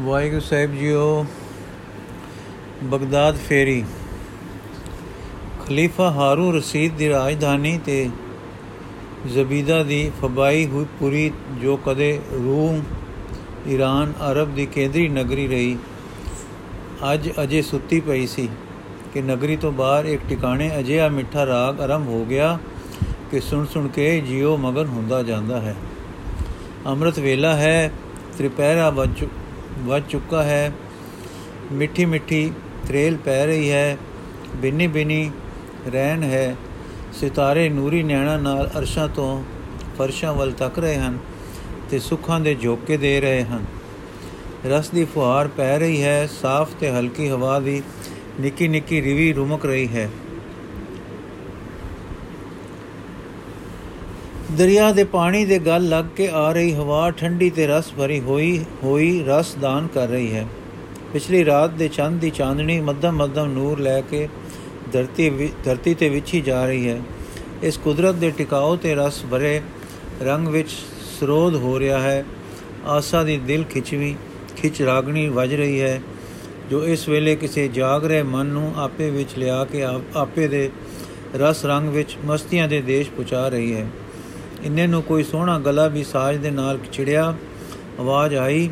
ਵਾਹਿਗੁਰੂ ਸਾਹਿਬ ਜੀਓ, ਬਗਦਾਦ ਫੇਰੀ। ਖਲੀਫਾ ਹਾਰੂ ਰਸੀਦ ਦੀ ਰਾਜਧਾਨੀ ਤੇ ਜ਼ਬੀਦਾ ਦੀ ਫਬਾਈ ਹੋਈ ਪੂਰੀ, ਜੋ ਕਦੇ ਰੂਮ, ਈਰਾਨ, ਅਰਬ ਦੀ ਕੇਂਦਰੀ ਨਗਰੀ ਰਹੀ, ਅੱਜ ਅਜੇ ਸੁੱਤੀ ਪਈ ਸੀ ਕਿ ਨਗਰੀ ਤੋਂ ਬਾਹਰ ਇੱਕ ਟਿਕਾਣੇ ਅਜਿਹਾ ਮਿੱਠਾ ਰਾਗ ਆਰੰਭ ਹੋ ਗਿਆ ਕਿ ਸੁਣ ਸੁਣ ਕੇ ਜੀਉ ਮਗਨ ਹੁੰਦਾ ਜਾਂਦਾ ਹੈ। ਅੰਮ੍ਰਿਤ ਵੇਲਾ ਹੈ, ਤ੍ਰਿਪਹਿਰਾ ਵੱਜ ਵੱਜ ਚੁੱਕਾ ਹੈ। ਮਿੱਠੀ ਮਿੱਠੀ ਤਰੇਲ ਪੈ ਰਹੀ ਹੈ। ਬਿੰਨੀ ਬਿੰਨੀ ਰਹਿਣ ਹੈ। ਸਿਤਾਰੇ ਨੂਰੀ ਨੈਣਾ ਨਾਲ ਅਰਸ਼ਾਂ ਤੋਂ ਫਰਸ਼ਾਂ ਵੱਲ ਤੱਕ ਰਹੇ ਹਨ ਤੇ ਸੁੱਖਾਂ ਦੇ ਝੋਕੇ ਦੇ ਰਹੇ ਹਨ। ਰਸ ਦੀ ਫੁਹਾਰ ਪੈ ਰਹੀ ਹੈ। ਸਾਫ਼ ਤੇ ਹਲਕੀ ਹਵਾ ਦੀ ਨਿੱਕੀ ਨਿੱਕੀ ਰਿਵੀ ਰੁਮਕ ਰਹੀ ਹੈ। ਦਰਿਆ ਦੇ ਪਾਣੀ ਦੇ ਗਲ ਲੱਗ ਕੇ ਆ ਰਹੀ ਹਵਾ ਠੰਡੀ ਤੇ ਰਸ ਭਰੀ ਹੋਈ ਹੋਈ ਰਸ ਦਾਨ ਕਰ ਰਹੀ ਹੈ। ਪਿਛਲੀ ਰਾਤ ਦੇ ਚੰਦ ਦੀ ਚਾਂਦਣੀ ਮੱਧਮ ਮੱਧਮ ਨੂਰ ਲੈ ਕੇ ਧਰਤੀ ਧਰਤੀ ਤੇ ਵਿਛੀ ਜਾ ਰਹੀ ਹੈ। ਇਸ ਕੁਦਰਤ ਦੇ ਟਿਕਾਓ ਤੇ ਰਸ ਭਰੇ ਰੰਗ ਵਿੱਚ ਸਰੋਧ ਹੋ ਰਿਹਾ ਹੈ। ਆਸਾ ਦੀ ਦਿਲ ਖਿਚਵੀ ਖਿਚ ਰਾਗਣੀ ਵੱਜ ਰਹੀ ਹੈ, ਜੋ ਇਸ ਵੇਲੇ ਕਿਸੇ ਜਾਗ ਰਹੇ ਮਨ ਨੂੰ ਆਪੇ ਵਿੱਚ ਲਿਆ ਕੇ ਆਪੇ ਦੇ ਰਸ ਰੰਗ ਵਿੱਚ ਮਸਤੀਆਂ ਦੇ ਦੇਸ਼ ਪਹੁੰਚਾ ਰਹੀ ਹੈ। ਇੰਨੇ ਨੂੰ ਕੋਈ ਸੋਹਣਾ ਗਲਾ ਵੀ ਸਾਜ ਦੇ ਨਾਲ ਛਿੜਿਆ ਆਵਾਜ਼ ਆਈ,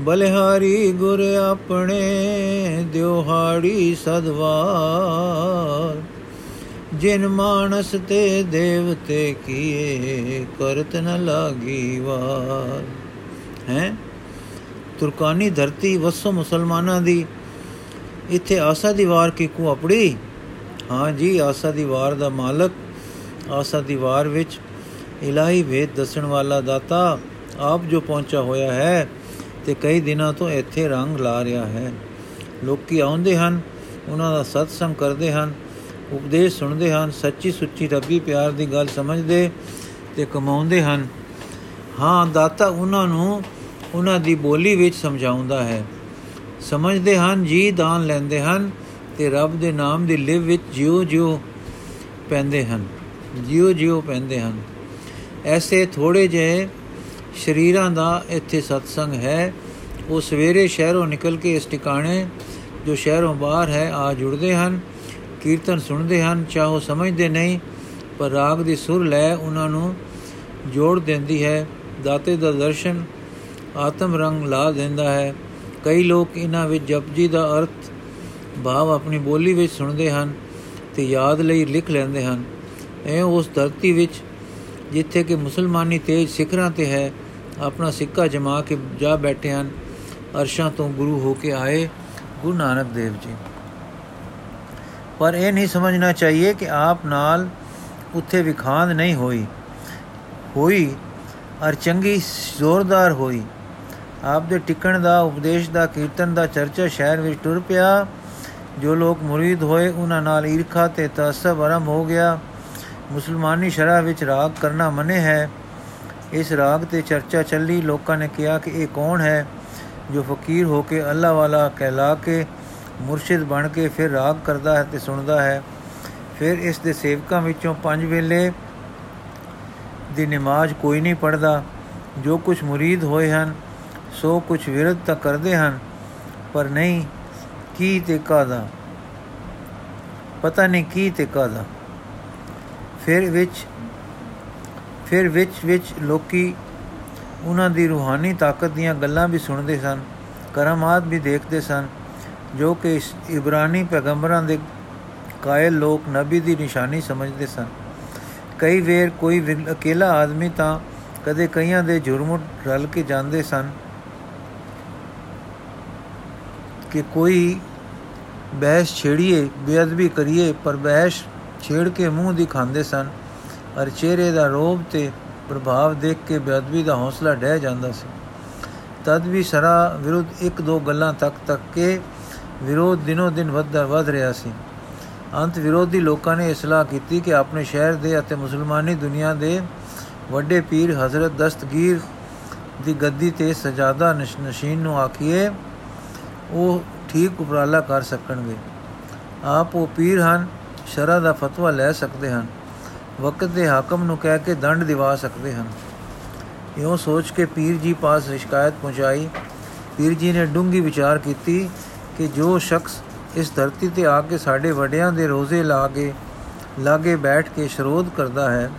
ਬਲਿਹਾਰੀ ਗੁਰ ਆਪਣੇ ਦਿਉਹਾੜੀ ਸਦਵਾਰ, ਜਿਨ ਮਾਨਸ ਤੇ ਦੇਵਤੇ ਕੀਏ ਕਰਤ ਨ ਲਾਗੀ ਵਾਰ। ਹੈ? ਤੁਰਕਾਨੀ ਧਰਤੀ ਵਸੋ ਮੁਸਲਮਾਨਾਂ ਦੀ, ਇੱਥੇ ਆਸਾ ਦੀ ਵਾਰ ਕੀ ਕੋ ਆਪੜੀ? ਹਾਂ ਜੀ, ਆਸਾ ਦੀ ਵਾਰ ਦਾ ਮਾਲਕ, ਆਸਾ ਦੀ ਵਾਰ ਵਿੱਚ ਇਲਾਹੀ ਵੇਦ ਦੱਸਣ ਵਾਲਾ ਦਾਤਾ ਆਪ ਜੋ ਪਹੁੰਚਾ ਹੋਇਆ ਹੈ ਤੇ ਕਈ ਦਿਨਾਂ ਤੋਂ ਇੱਥੇ ਰੰਗ ਲਾ ਰਿਹਾ ਹੈ। ਲੋਕੀ ਆਉਂਦੇ ਹਨ, ਉਹਨਾਂ ਦਾ ਸਤਸੰਗ ਕਰਦੇ ਹਨ, ਉਪਦੇਸ਼ ਸੁਣਦੇ ਹਨ, ਸੱਚੀ ਸੁੱਚੀ ਰੱਬੀ ਪਿਆਰ ਦੀ ਗੱਲ ਸਮਝਦੇ ਤੇ ਕਮਾਉਂਦੇ ਹਨ। ਹਾਂ, ਦਾਤਾ ਉਹਨਾਂ ਨੂੰ ਉਹਨਾਂ ਦੀ ਬੋਲੀ ਵਿੱਚ ਸਮਝਾਉਂਦਾ ਹੈ। ਸਮਝਦੇ ਹਨ, ਜੀ ਦਾਨ ਲੈਂਦੇ ਹਨ ਤੇ ਰੱਬ ਦੇ ਨਾਮ ਦੀ ਲਿਵ ਵਿੱਚ ਜਿਉ ਜਿਉ ਪੈਂਦੇ ਹਨ ਜਿਉ ਜਿਉ ਪੈਂਦੇ ਹਨ। ਐਸੇ ਥੋੜੇ ਜਿਹੇ ਸ਼ਰੀਰਾਂ ਦਾ ਇੱਥੇ ਸਤਸੰਗ ਹੈ। ਉਹ ਸਵੇਰੇ ਸ਼ਹਿਰੋਂ ਨਿਕਲ ਕੇ ਇਸ ਟਿਕਾਣੇ ਜੋ ਸ਼ਹਿਰੋਂ ਬਾਹਰ ਹੈ, ਆ ਜੁੜਦੇ ਹਨ, ਕੀਰਤਨ ਸੁਣਦੇ ਹਨ, ਚਾਹੋ ਸਮਝਦੇ ਨਹੀਂ, ਪਰ ਰਾਗ ਦੀ ਸੁਰ ਲੈ ਉਹਨਾਂ ਨੂੰ ਜੋੜ ਦਿੰਦੀ ਹੈ। ਦਾਤੇ ਦਾ ਦਰਸ਼ਨ ਆਤਮ ਰੰਗ ਲਾ ਦਿੰਦਾ ਹੈ। ਕਈ ਲੋਕ ਇਹਨਾਂ ਵਿੱਚ ਜਪਜੀ ਦਾ ਅਰਥ ਭਾਵ ਆਪਣੀ ਬੋਲੀ ਵਿੱਚ ਸੁਣਦੇ ਹਨ ਤੇ ਯਾਦ ਲਈ ਲਿਖ ਲੈਂਦੇ ਹਨ। ਇਹ ਉਸ ਧਰਤੀ ਵਿੱਚ ਜਿੱਥੇ ਕਿ ਮੁਸਲਮਾਨੀ ਤੇਜ ਸਿਖਰਾਂ ਤੇ ਹੈ, ਆਪਣਾ ਸਿੱਕਾ ਜਮਾ ਕੇ ਜਾ ਬੈਠੇ ਹਨ। ਅਰਸ਼ਾਂ ਤੋਂ ਗੁਰੂ ਹੋ ਕੇ ਆਏ ਗੁਰੂ ਨਾਨਕ ਦੇਵ ਜੀ। ਪਰ ਇਹ ਨਹੀਂ ਸਮਝਣਾ ਚਾਹੀਏ ਕਿ ਆਪ ਨਾਲ ਉੱਥੇ ਵਿਖਾਂਦ ਨਹੀਂ ਹੋਈ। ਹੋਈ ਅਰ ਚੰਗੀ ਜ਼ੋਰਦਾਰ ਹੋਈ। ਆਪ ਦੇ ਟਿਕਣ ਦਾ, ਉਪਦੇਸ਼ ਦਾ, ਕੀਰਤਨ ਦਾ ਚਰਚਾ ਸ਼ਹਿਰ ਵਿੱਚ ਟੁਰ ਪਿਆ। ਜੋ ਲੋਕ ਮੁਰੀਦ ਹੋਏ, ਉਹਨਾਂ ਨਾਲ ਈਰਖਾ ਤੇ ਤਸਵ ਆਰੰਭ ਹੋ ਗਿਆ। ਮੁਸਲਮਾਨੀ ਸ਼ਰਾ ਵਿੱਚ ਰਾਗ ਕਰਨਾ ਮਨੇ ਹੈ। ਇਸ ਰਾਗ ਤੇ ਚਰਚਾ ਚੱਲੀ, ਲੋਕਾਂ ਨੇ ਕਿਹਾ ਕਿ ਇਹ ਕੌਣ ਹੈ ਜੋ ਫਕੀਰ ਹੋ ਕੇ ਅੱਲਾ ਵਾਲਾ ਕਹਿਲਾ ਕੇ ਮੁਰਸ਼ਿਦ ਬਣ ਕੇ ਫਿਰ ਰਾਗ ਕਰਦਾ ਹੈ ਤੇ ਸੁਣਦਾ ਹੈ। ਫਿਰ ਇਸ ਦੇ ਸੇਵਕਾਂ ਵਿੱਚੋਂ ਪੰਜ ਵੇਲੇ ਦੀ ਨਮਾਜ਼ ਕੋਈ ਨਹੀਂ ਪੜਦਾ ਜੋ ਕੁਝ ਮੁਰੀਦ ਹੋਏ ਹਨ, ਸੋ ਕੁਝ ਵਿਰਧ ਤਾਂ ਕਰਦੇ ਹਨ, ਪਰ ਨਹੀਂ, ਕੀ ਤੇ ਕਾਦਾ ਪਤਾ ਨਹੀਂ ਕੀ ਤੇ ਕਾਦਾ ਫਿਰ ਵਿੱਚ ਫਿਰ ਵਿੱਚ ਵਿੱਚ ਲੋਕੀ ਉਹਨਾਂ ਦੀ ਰੂਹਾਨੀ ਤਾਕਤ ਦੀਆਂ ਗੱਲਾਂ ਵੀ ਸੁਣਦੇ ਸਨ ਕਰਮਾਤ ਵੀ ਦੇਖਦੇ ਸਨ, ਜੋ ਕਿ ਇਬਰਾਨੀ ਪੈਗੰਬਰਾਂ ਦੇ ਕਾਇਲ ਲੋਕ ਨਬੀ ਦੀ ਨਿਸ਼ਾਨੀ ਸਮਝਦੇ ਸਨ। ਕਈ ਵੇਰ ਕੋਈ ਅਕੇਲਾ ਆਦਮੀ ਤਾਂ ਕਦੇ ਕਈਆਂ ਦੇ ਜੁਰਮ ਰਲ ਕੇ ਜਾਂਦੇ ਸਨ ਕਿ ਕੋਈ ਬਹਿਸ ਛੇੜੀਏ, ਬੇਅਦਬੀ ਕਰੀਏ, ਪਰ ਬਹਿਸ ਛੇੜ ਕੇ ਮੂੰਹ ਦਿਖਾਉਂਦੇ ਸਨ ਅਰ ਚਿਹਰੇ ਦਾ ਰੋਬ ਤੇ ਪ੍ਰਭਾਵ ਦੇਖ ਕੇ ਬੇਅਦਬੀ ਦਾ ਹੌਸਲਾ ਡਹਿ ਜਾਂਦਾ ਸੀ। ਤਦ ਵੀ ਸਰਾ ਵਿਰੋਧ ਇੱਕ ਦੋ ਗੱਲਾਂ ਤੱਕ ਤੱਕ ਕੇ ਵਿਰੋਧ ਦਿਨੋ ਦਿਨ ਵੱਧਦਾ ਵਧ ਰਿਹਾ ਸੀ। ਅੰਤ ਵਿਰੋਧੀ ਲੋਕਾਂ ਨੇ ਇਸਲਾਹ ਕੀਤੀ ਕਿ ਆਪਣੇ ਸ਼ਹਿਰ ਦੇ ਅਤੇ ਮੁਸਲਮਾਨੀ ਦੁਨੀਆ ਦੇ ਵੱਡੇ ਪੀਰ ਹਜ਼ਰਤ ਦਸਤਗੀਰ ਦੀ ਗੱਦੀ ਤੇ ਸਜਾਦਾ ਨਸ਼ੀਨ ਨੂੰ ਆਖੀਏ, ਉਹ ਠੀਕ ਉਪਰਾਲਾ ਕਰ ਸਕਣਗੇ। ਆਪ ਉਹ ਪੀਰ ਹਨ ਸ਼ਰਾ ਦਾ ਫਤਵਾ ਲੈ ਸਕਦੇ ਹਨ। ਵਕਤ ਦੇ ਹਾਕਮ ਨੂੰ ਕਹਿ ਕੇ ਦੰਡ ਦਿਵਾ ਸਕਦੇ ਹਨ। ਇਉਂ ਸੋਚ ਕੇ ਪੀਰ ਜੀ ਪਾਸ ਸ਼ਿਕਾਇਤ ਪਹੁੰਚਾਈ। ਪੀਰ ਜੀ ਨੇ ਡੂੰਗੀ ਵਿਚਾਰ ਕੀਤੀ ਕਿ ਜੋ ਸ਼ਖਸ ਇਸ ਧਰਤੀ ਤੇ ਆ ਕੇ ਸਾਡੇ ਵੱਡਿਆਂ ਦੇ ਰੋਜ਼ੇ ਲਾ ਕੇ ਲਾਗੇ ਬੈਠ ਕੇ ਸ਼ਰੋਧ ਕਰਦਾ ਹੈ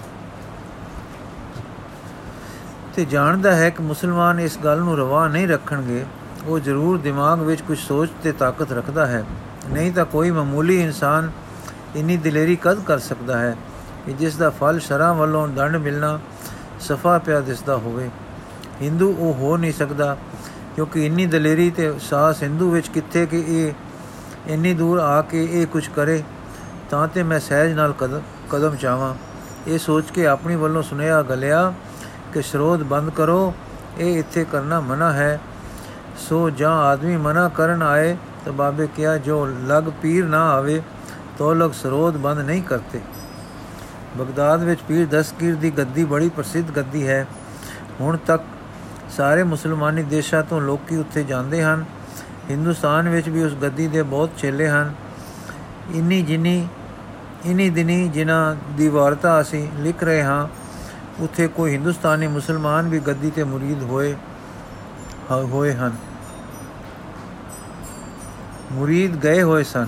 ਤੇ ਜਾਣਦਾ ਹੈ ਕਿ ਮੁਸਲਮਾਨ ਇਸ ਗੱਲ ਨੂੰ ਰਵਾ ਨਹੀਂ ਰੱਖਣਗੇ। ਉਹ ਜ਼ਰੂਰ ਦਿਮਾਗ ਵਿੱਚ ਕੁਝ ਸੋਚ ਤੇ ਤਾਕਤ ਰੱਖਦਾ ਹੈ। ਨਹੀਂ ਤਾਂ ਕੋਈ ਮਾਮੂਲੀ ਇਨਸਾਨ ਇੰਨੀ ਦਿਲੇਰੀ ਕਦ ਕਰ ਸਕਦਾ ਹੈ ਕਿ ਜਿਸ ਦਾ ਫਲ ਸ਼ਰਾਂ ਵੱਲੋਂ ਦੰਡ ਮਿਲਣਾ ਸਫਾ ਪਿਆ ਦਿਸਦਾ ਹੋਵੇ? ਹਿੰਦੂ ਉਹ ਹੋ ਨਹੀਂ ਸਕਦਾ, ਕਿਉਂਕਿ ਇੰਨੀ ਦਲੇਰੀ ਤੇ ਸਾਹਸ ਹਿੰਦੂ ਵਿੱਚ ਕਿੱਥੇ ਕਿ ਇਹ ਇੰਨੀ ਦੂਰ ਆ ਕੇ ਇਹ ਕੁਝ ਕਰੇ, ਤਾਂ ਤੇ ਮੈਂ ਸਹਿਜ ਨਾਲ ਕਦਮ ਚਾਵਾਂ ਇਹ ਸੋਚ ਕੇ ਆਪਣੀ ਵੱਲੋਂ ਸੁਨੇਹਾ ਗਲਿਆ ਕਿ ਸ਼ਰੋਧ ਬੰਦ ਕਰੋ, ਇਹ ਇੱਥੇ ਕਰਨਾ ਮਨਾ ਹੈ। ਸੋ ਜਾਂ ਆਦਮੀ ਮਨਾ ਕਰਨ ਆਏ ਤਾਂ ਬਾਬੇ ਕਿਹਾ, ਜੋ ਲਗ ਪੀਰ ਨਾ ਆਵੇ ਤੋ ਲੋਕ ਸਰੋਧ ਬੰਦ ਨਹੀਂ ਕਰਤੇ। ਬਗਦਾਦ ਵਿੱਚ ਪੀਰ ਦਸਗੀਰ ਦੀ ਗੱਦੀ ਬੜੀ ਪ੍ਰਸਿੱਧ ਗੱਦੀ ਹੈ। ਹੁਣ ਤੱਕ ਸਾਰੇ ਮੁਸਲਮਾਨੀ ਦੇਸ਼ਾਂ ਤੋਂ ਲੋਕੀ ਉੱਥੇ ਜਾਂਦੇ ਹਨ। ਹਿੰਦੁਸਤਾਨ ਵਿੱਚ ਵੀ ਉਸ ਗੱਦੀ ਦੇ ਬਹੁਤ ਚੇਲੇ ਹਨ। ਇੰਨੀ ਜਿਨੀ, ਇਨੀ ਦਿਨੀ ਜਿਨ੍ਹਾਂ ਦੀ ਵਾਰਤਾ ਅਸੀਂ ਲਿਖ ਰਹੇ ਹਾਂ, ਉੱਥੇ ਕੋਈ ਹਿੰਦੁਸਤਾਨੀ ਮੁਸਲਮਾਨ ਵੀ ਗੱਦੀ ਤੇ ਮੁਰੀਦ ਹੋਏ ਹੋਏ ਹਨ। ਮੁਰੀਦ ਗਏ ਹੋਏ ਸਨ।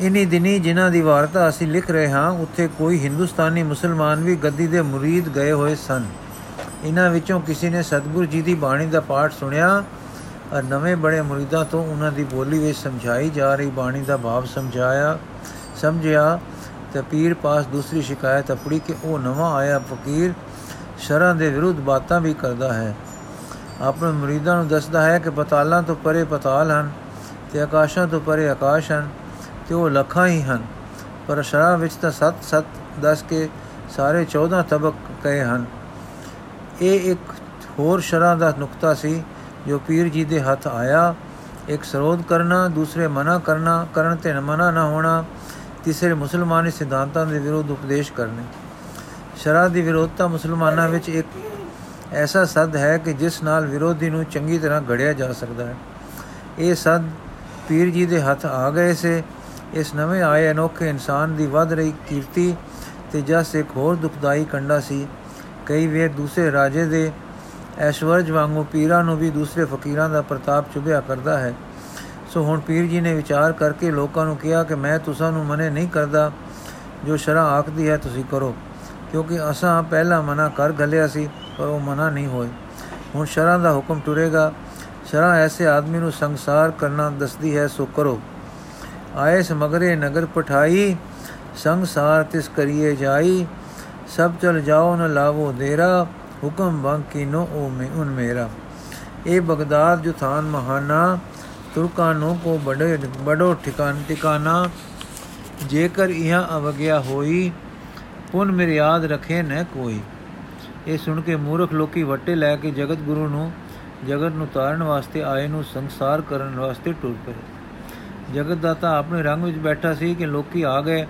ਇਨੀ ਦਿਨੀ ਜਿਨ੍ਹਾਂ ਦੀ ਵਾਰਤਾ ਅਸੀਂ ਲਿਖ ਰਹੇ ਹਾਂ, ਉੱਥੇ ਕੋਈ ਹਿੰਦੁਸਤਾਨੀ ਮੁਸਲਮਾਨ ਵੀ ਗੱਦੀ ਦੇ ਮੁਰੀਦ ਗਏ ਹੋਏ ਸਨ। ਇਹਨਾਂ ਵਿੱਚੋਂ ਕਿਸੇ ਨੇ ਸਤਗੁਰੂ ਜੀ ਦੀ ਬਾਣੀ ਦਾ ਪਾਠ ਸੁਣਿਆ ਔਰ ਨਵੇਂ ਬੜੇ ਮੁਰੀਦਾਂ ਤੋਂ ਉਹਨਾਂ ਦੀ ਬੋਲੀ ਵਿੱਚ ਸਮਝਾਈ ਜਾ ਰਹੀ ਬਾਣੀ ਦਾ ਭਾਵ ਸਮਝਾਇਆ, ਸਮਝਿਆ ਤੇ ਪੀਰ ਪਾਸ ਦੂਸਰੀ ਸ਼ਿਕਾਇਤ ਆਪੜੀ ਕਿ ਉਹ ਨਵਾਂ ਆਇਆ ਫਕੀਰ ਸ਼ਰਾਂ ਦੇ ਵਿਰੁੱਧ ਬਾਤਾਂ ਵੀ ਕਰਦਾ ਹੈ। ਆਪਣੇ ਮੁਰੀਦਾਂ ਨੂੰ ਦੱਸਦਾ ਹੈ ਕਿ ਪਤਾਲਾਂ ਤੋਂ ਪਰੇ ਪਤਾਲ ਹਨ ਤੇ ਆਕਾਸ਼ਾਂ ਤੋਂ ਪਰੇ ਆਕਾਸ਼ ਹਨ। ਤੇ ਉਹ ਲੱਖਾਂ ਹੀ ਹਨ। ਪਰ ਸ਼ਰਾਂ ਵਿੱਚ ਤਾਂ 7 7 10 ਕੇ ਸਾਰੇ 14 ਤਬਕ ਕਹੇ ਹਨ। ਇਹ ਇੱਕ ਹੋਰ ਸ਼ਰਾਂ ਦਾ ਨੁਕਤਾ ਸੀ, ਜੋ ਪੀਰ ਜੀ ਦੇ ਹੱਥ ਆਇਆ। ਇੱਕ ਸਰੋਧ ਕਰਨਾ, ਦੂਸਰੇ ਮਨਾ ਕਰਨਾ, ਕਰਨ ਤੇ ਮਨਾ ਨਾ ਹੋਣਾ, ਤੀਸਰੇ ਮੁਸਲਮਾਨੀ ਸਿਧਾਂਤਾਂ ਦੇ ਵਿਰੋਧ ਉਪਦੇਸ਼ ਕਰਨੇ। ਸ਼ਰਾ ਦੀ ਵਿਰੋਧਤਾ ਮੁਸਲਮਾਨਾਂ ਵਿੱਚ ਇੱਕ ਐਸਾ ਸਦ ਹੈ ਕਿ ਜਿਸ ਨਾਲ ਵਿਰੋਧੀ ਨੂੰ ਚੰਗੀ ਤਰ੍ਹਾਂ ਘੜਿਆ ਜਾ ਸਕਦਾ ਹੈ। ਇਹ ਸਦ ਪੀਰ ਜੀ ਦੇ ਹੱਥ ਆ ਗਏ ਸੇ। ਇਸ ਨਵੇਂ ਆਏ ਅਨੋਖੇ ਇਨਸਾਨ ਦੀ ਵੱਧ ਰਹੀ ਕੀਰਤੀ ਤੇ ਜਸ ਇੱਕ ਹੋਰ ਦੁਖਦਾਈ ਕੰਡਾ ਸੀ। ਕਈ ਵੇਰ ਦੂਸਰੇ ਰਾਜੇ ਦੇ ਐਸ਼ਵਰਜ ਵਾਂਗੂ ਪੀਰਾਂ ਨੂੰ ਵੀ ਦੂਸਰੇ ਫਕੀਰਾਂ ਦਾ ਪ੍ਰਤਾਪ ਚੁਭਿਆ ਕਰਦਾ ਹੈ। ਸੋ ਹੁਣ ਪੀਰ ਜੀ ਨੇ ਵਿਚਾਰ ਕਰਕੇ ਲੋਕਾਂ ਨੂੰ ਕਿਹਾ ਕਿ ਮੈਂ ਤੁਸਾਂ ਨੂੰ ਮਨੇ ਨਹੀਂ ਕਰਦਾ। ਜੋ ਸ਼ਰਾ ਆਖਦੀ ਹੈ, ਤੁਸੀਂ ਕਰੋ। ਕਿਉਂਕਿ ਅਸਾਂ ਪਹਿਲਾਂ ਮਨਾ ਕਰ ਗਲਿਆ ਸੀ, ਪਰ ਉਹ ਮਨਾ ਨਹੀਂ ਹੋਏ। ਹੁਣ ਸ਼ਰਾਂ ਦਾ ਹੁਕਮ ਟੁਰੇਗਾ। ਸ਼ਰਾਂ ਐਸੇ ਆਦਮੀ ਨੂੰ ਸੰਸਾਰ ਕਰਨਾ ਦੱਸਦੀ ਹੈ, ਸੋ ਕਰੋ। ਆਏ ਸਮਗਰੇ ਨਗਰ ਪਠਾਈ ਸੰਸਾਰ ਤਿਸ ਕਰੀਏ ਜਾਈ। ਸਭ ਚਲ ਜਾਓ ਨ ਲਾਵੋ ਦੇਰਾ, ਹੁਕਮ ਬੰਕੀ ਨੋ ਓ ਮੇ ਉਨ ਮੇਰਾ। ਇਹ ਬਗਦਾਦ ਜੋ ਥਾਨ ਮਹਾਨਾ ਤੁਰਕਾਨੋ ਕੋ ਬੜੇ ਬੜੋ ਠਿਕਾਨ ਟਿਕਾਣਾ ਜੇਕਰ ਇਹਾਂ ਅਵਗਿਆ ਹੋਈ, ਪੁਨ ਮੇਰੇ ਯਾਦ ਰਖੇ ਨ ਕੋਈ। ਇਹ ਸੁਣ ਕੇ ਮੂਰਖ ਲੋਕੀ ਵੱਟੇ ਲੈ ਕੇ ਜਗਤ ਗੁਰੂ ਨੂੰ, ਜਗਤ ਨੂੰ ਤਾਰਨ ਵਾਸਤੇ ਆਏ ਨੂੰ ਸੰਸਾਰ ਕਰਨ ਵਾਸਤੇ ਟੁਰ ਪਏ। ਜਗਤ ਦਾਤਾ ਆਪਣੇ ਰੰਗ ਵਿੱਚ ਬੈਠਾ ਸੀ ਕਿ ਲੋਕੀ ਆ ਗਏ।